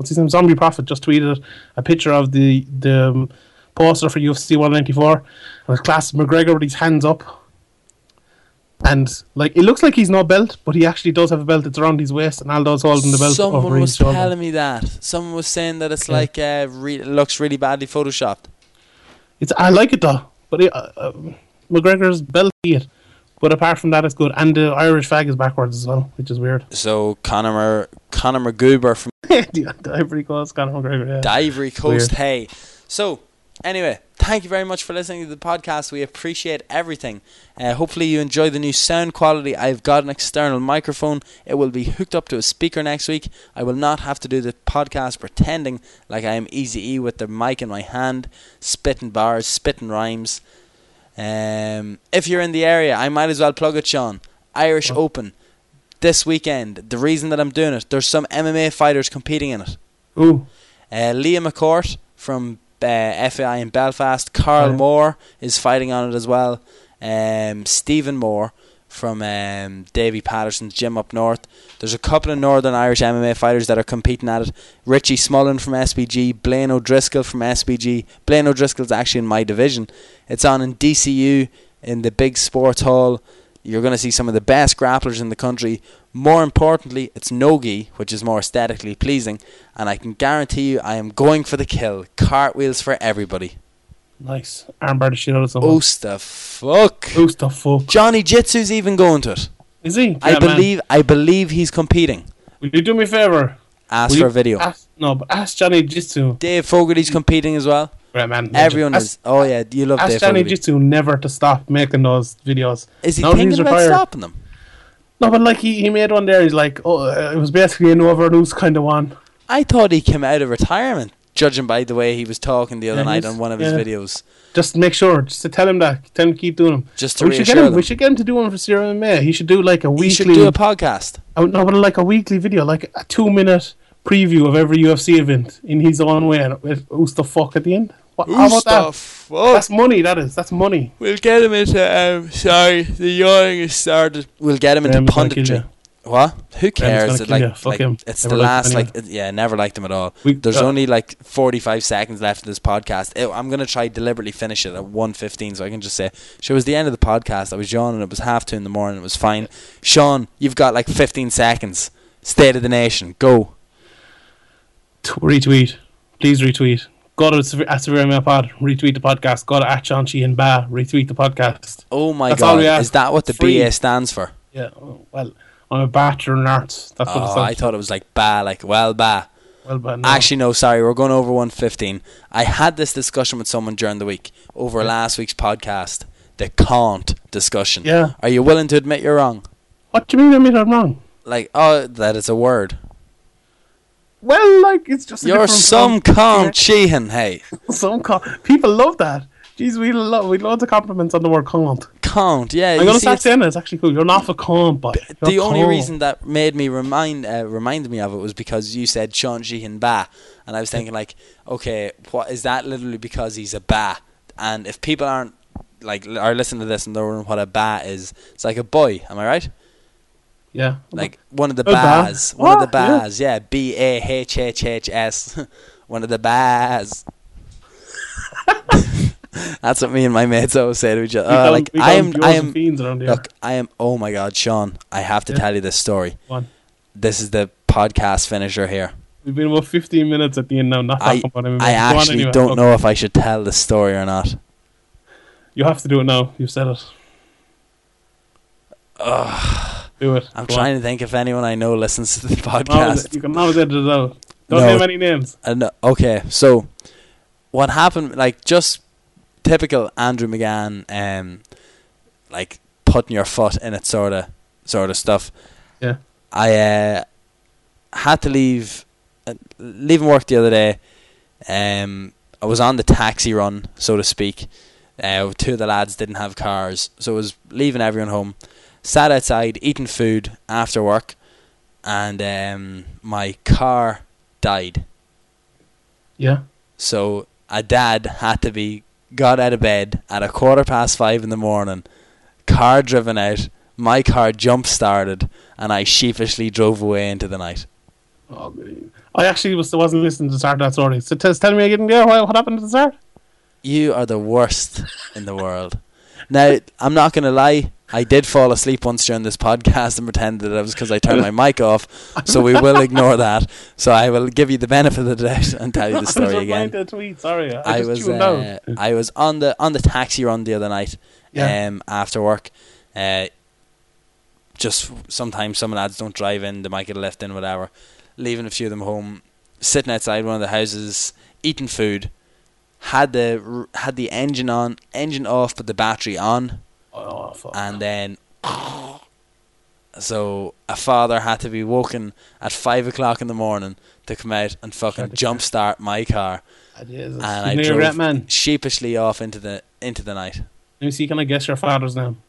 what's his name? Zombie Prophet just tweeted a picture of the the um, poster for UFC 194, and it's class McGregor with his hands up. And like it looks like he's no belt, but he actually does have a belt. It's around his waist, and Aldo's holding the belt Someone over was shoulder. telling me that. Someone was saying that it's Yeah. like uh, re- looks really badly photoshopped. It's I like it though, but it, uh, uh, McGregor's belt it. But apart from that, it's good, and the Irish flag is backwards as well, which is weird. So Conor Conor McGoober from the the Ivory Coast, Conor McGregor. Yeah. the Ivory Coast. weird. Hey, so anyway, thank you very much for listening to the podcast. We appreciate everything. Uh, hopefully, you enjoy the new sound quality. I've got an external microphone. It will be hooked up to a speaker next week. I will not have to do the podcast pretending like I am Easy E with the mic in my hand, spitting bars, spitting rhymes. Um, if you're in the area, I might as well plug it, Sean. Irish Open this weekend. The reason that I'm doing it, there's some MMA fighters competing in it. Ooh, Uh, Liam McCourt from uh, FAI in Belfast. Carl Right. Moore is fighting on it as well. Um, Stephen Moore from um, Davy Patterson's gym up north. There's a couple of Northern Irish MMA fighters that are competing at it. Richie Smullen from SBG, Blaine O'Driscoll from SBG. Blaine O'Driscoll's actually in my division. It's on in DCU in the big sports hall. You're going to see some of the best grapplers in the country. More importantly, it's nogi, which is more aesthetically pleasing, and I can guarantee you I am going for the kill. Cartwheels for everybody. Nice. Armbar the shit out of someone. The fuck. Who's the fuck? Johnny Jitsu's even going to it. Is he? I Yeah, man. believe I believe he's competing. Will you do me a favor? Ask Will for a video. Ask, no, but ask Johnny Jitsu. Dave Fogarty's competing as well. Right, man. Everyone ask, is. Oh yeah, you love Ask Dave Johnny Fogarty. Jitsu never to stop making those videos. Is he Now that thinking he's about retired- stopping them? No, but like he, he made one there. He's like, oh, uh, it was basically an over loose kind of one. I thought he came out of retirement, judging by the way he was talking the other Yeah, night on one of his yeah. videos. Just make sure, just to tell him that, tell him to keep doing them. Just to We should get reassure him. We should get him to do one for Severe MMA. He should do like a He weekly. should do a podcast. Oh, no, but like a weekly video, like a two minute preview of every UFC event in his own way, and with who's the fuck at the end. What, how about that? fuck? That's money. That is. That's money. We'll get him into. Um, sorry, the yawning has started. We'll get him into Graham's punditry. You. What? Who cares? It, like, you. Fuck like, him. it's Never the last. Like, it- yeah, never liked him at all. We- There's uh, only like 45 seconds left of this podcast. Ew, I'm gonna try deliberately finish it at 1:15, so I can just say, "Sure, it was the end of the podcast. I was yawning. It was half two in the morning. It was fine." Sean, you've got like 15 seconds. State of the nation. Go. T- retweet. Please retweet. Go to at Severe Pod. Retweet the podcast. Go to at Sean Sheehan Ba. Retweet the podcast. Oh my That's all god! we ask. Is that what the BA stands for? Yeah. oh, Well, I'm a bachelor in arts. That's what it Oh, stands I thought it was like ba, like well ba. Well, but no. Actually, no, sorry, we're going over 115. I had this discussion with someone during the week over last week's podcast, the can't discussion. Yeah. Are you willing to admit you're wrong? What do you mean? I mean I'm wrong. Like, oh, that is a word. Well, like it's just a You're some calm Sheehan, hey. some co- people love that. Jeez, we love we loads of compliments on the word cunt. Count, yeah. I'm gonna start saying it. It's actually cool. You're not a cunt, but the only reason that made me remind uh, reminded me of it was because you said Sean Sheehan Ba, and I was thinking like, okay, what is that? Literally because he's a Ba, and if people aren't like are listening to this and don't know what a Ba is, it's like a boy. Am I right? yeah, Like one of the A ba? Bas, one of the What? Yeah. Bas, yeah, B A H H H S, one of the Bas. That's what me and my mates always say to each other. Uh, like I am, I am. and fiends around here. Look, I am. Oh my God, Sean! I have to Yeah. tell you this story. Go on. This is the podcast finisher here. We've been about 15 minutes at the end now, not I, about MMA. I actually anyway. don't Look, know if I should tell the story or not. You have to do it now. You've said it. Do it. I'm Go trying to think if anyone I know listens to the podcast. You can always edit it out. Don't No. name any names. Uh, okay, so what happened? Like just typical Andrew McGann, um, like putting your foot in it, sort of, sort of stuff. Yeah. I uh, had to leave, uh, leaving work the other day. Um, I was on the taxi run, so to speak. Uh, two of the lads didn't have cars, so I was leaving everyone home. Sat outside eating food after work, and um, my car died. Yeah. So a dad had to be got out of bed at a quarter past five in the morning, car driven out, my car jump started, and I sheepishly drove away into the night. Oh. I actually was, wasn't listening to the start of that story. So t- tell me again there what, what happened at the start? You are the worst in the world. Now, I'm not going to lie. I did fall asleep once during this podcast and pretend that it was because I turned my mic off. So we will ignore that. So I will give you the benefit of the doubt and tell you the story replying again. a tweet. Sorry, I, I was uh. I was on the on the taxi run the other night. Yeah. Um, after work, uh, just sometimes some lads don't drive in. They might get a lift in, whatever. Leaving a few of them home, sitting outside one of the houses, eating food. Had the had the engine on, engine off, but the battery on, Oh, fuck. and then. So a father had to be woken at five o'clock in the morning to come out and fucking Start jumpstart my car Jesus. and I You're drove regret man. sheepishly off into the into the night. Let me see. Can I guess your father's name?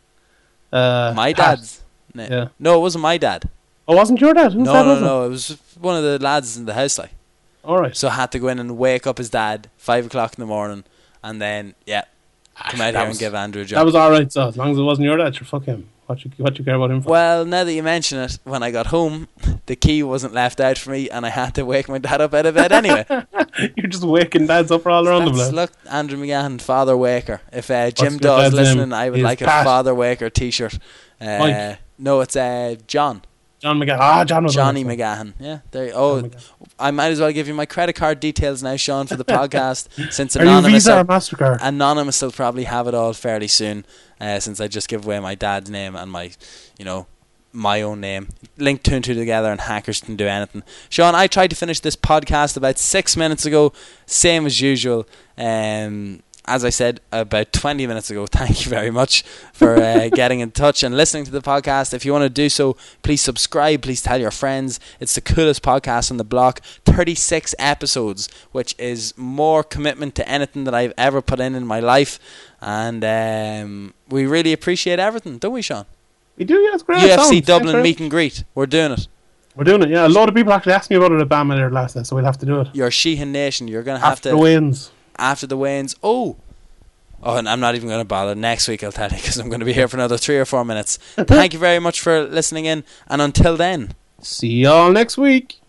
Uh, My Pat. dad's. No, Yeah. no, it wasn't my dad. Oh, wasn't your dad? Whose no, dad no, was it? no. It was one of the lads in the house, like. All right. So I had to go in and wake up his dad five o'clock in the morning, and then yeah, come out here was- and give Andrew a job. That was all right. So as long as it wasn't your dad, sure, fuck him. What you what you care about him for? well, now that you mention it, when I got home, the key wasn't left out for me, and I had to wake my dad up out of bed anyway. You're just waking dads up all around the That's- place. look, Andrew McGann, Father Waker. If uh, Jim your Dawes listening? I would like a Pat. Father Waker T-shirt. Uh, no, it's uh, John. John McGahan. Ah, John was Johnny. McGahan. Yeah, there. Oh. I might as well give you my credit card details now, Sean, for the podcast. since Are you anonymous, Visa or Mastercard? anonymous will probably have it all fairly soon, uh, since I just give away my dad's name and my, you know, my own name. Link two and two together, and hackers can do anything. Sean, I tried to finish this podcast about six minutes ago, same as usual. Um, as I said about 20 minutes ago, thank you very much for uh, getting in touch and listening to the podcast. If you want to do so, please subscribe, please tell your friends. It's the coolest podcast on the block. 36 episodes, which is more commitment to anything that I've ever put in in my life. And um, we really appreciate everything, don't we, Sean? We do, yeah, it's great. UFC Sounds- Dublin yeah, meet and greet. We're doing it. We're doing it, yeah. A lot of people actually asked me about it at BAMMA there last night, so we'll have to do it. Your Sheehan Nation, you're going to have After to. the wins. After the weigh-ins. Oh, oh, and I'm not even going to bother. Next week I'll tell you because I'm going to be here for another three or four minutes. Thank you very much for listening in, and until then. See y'all next week.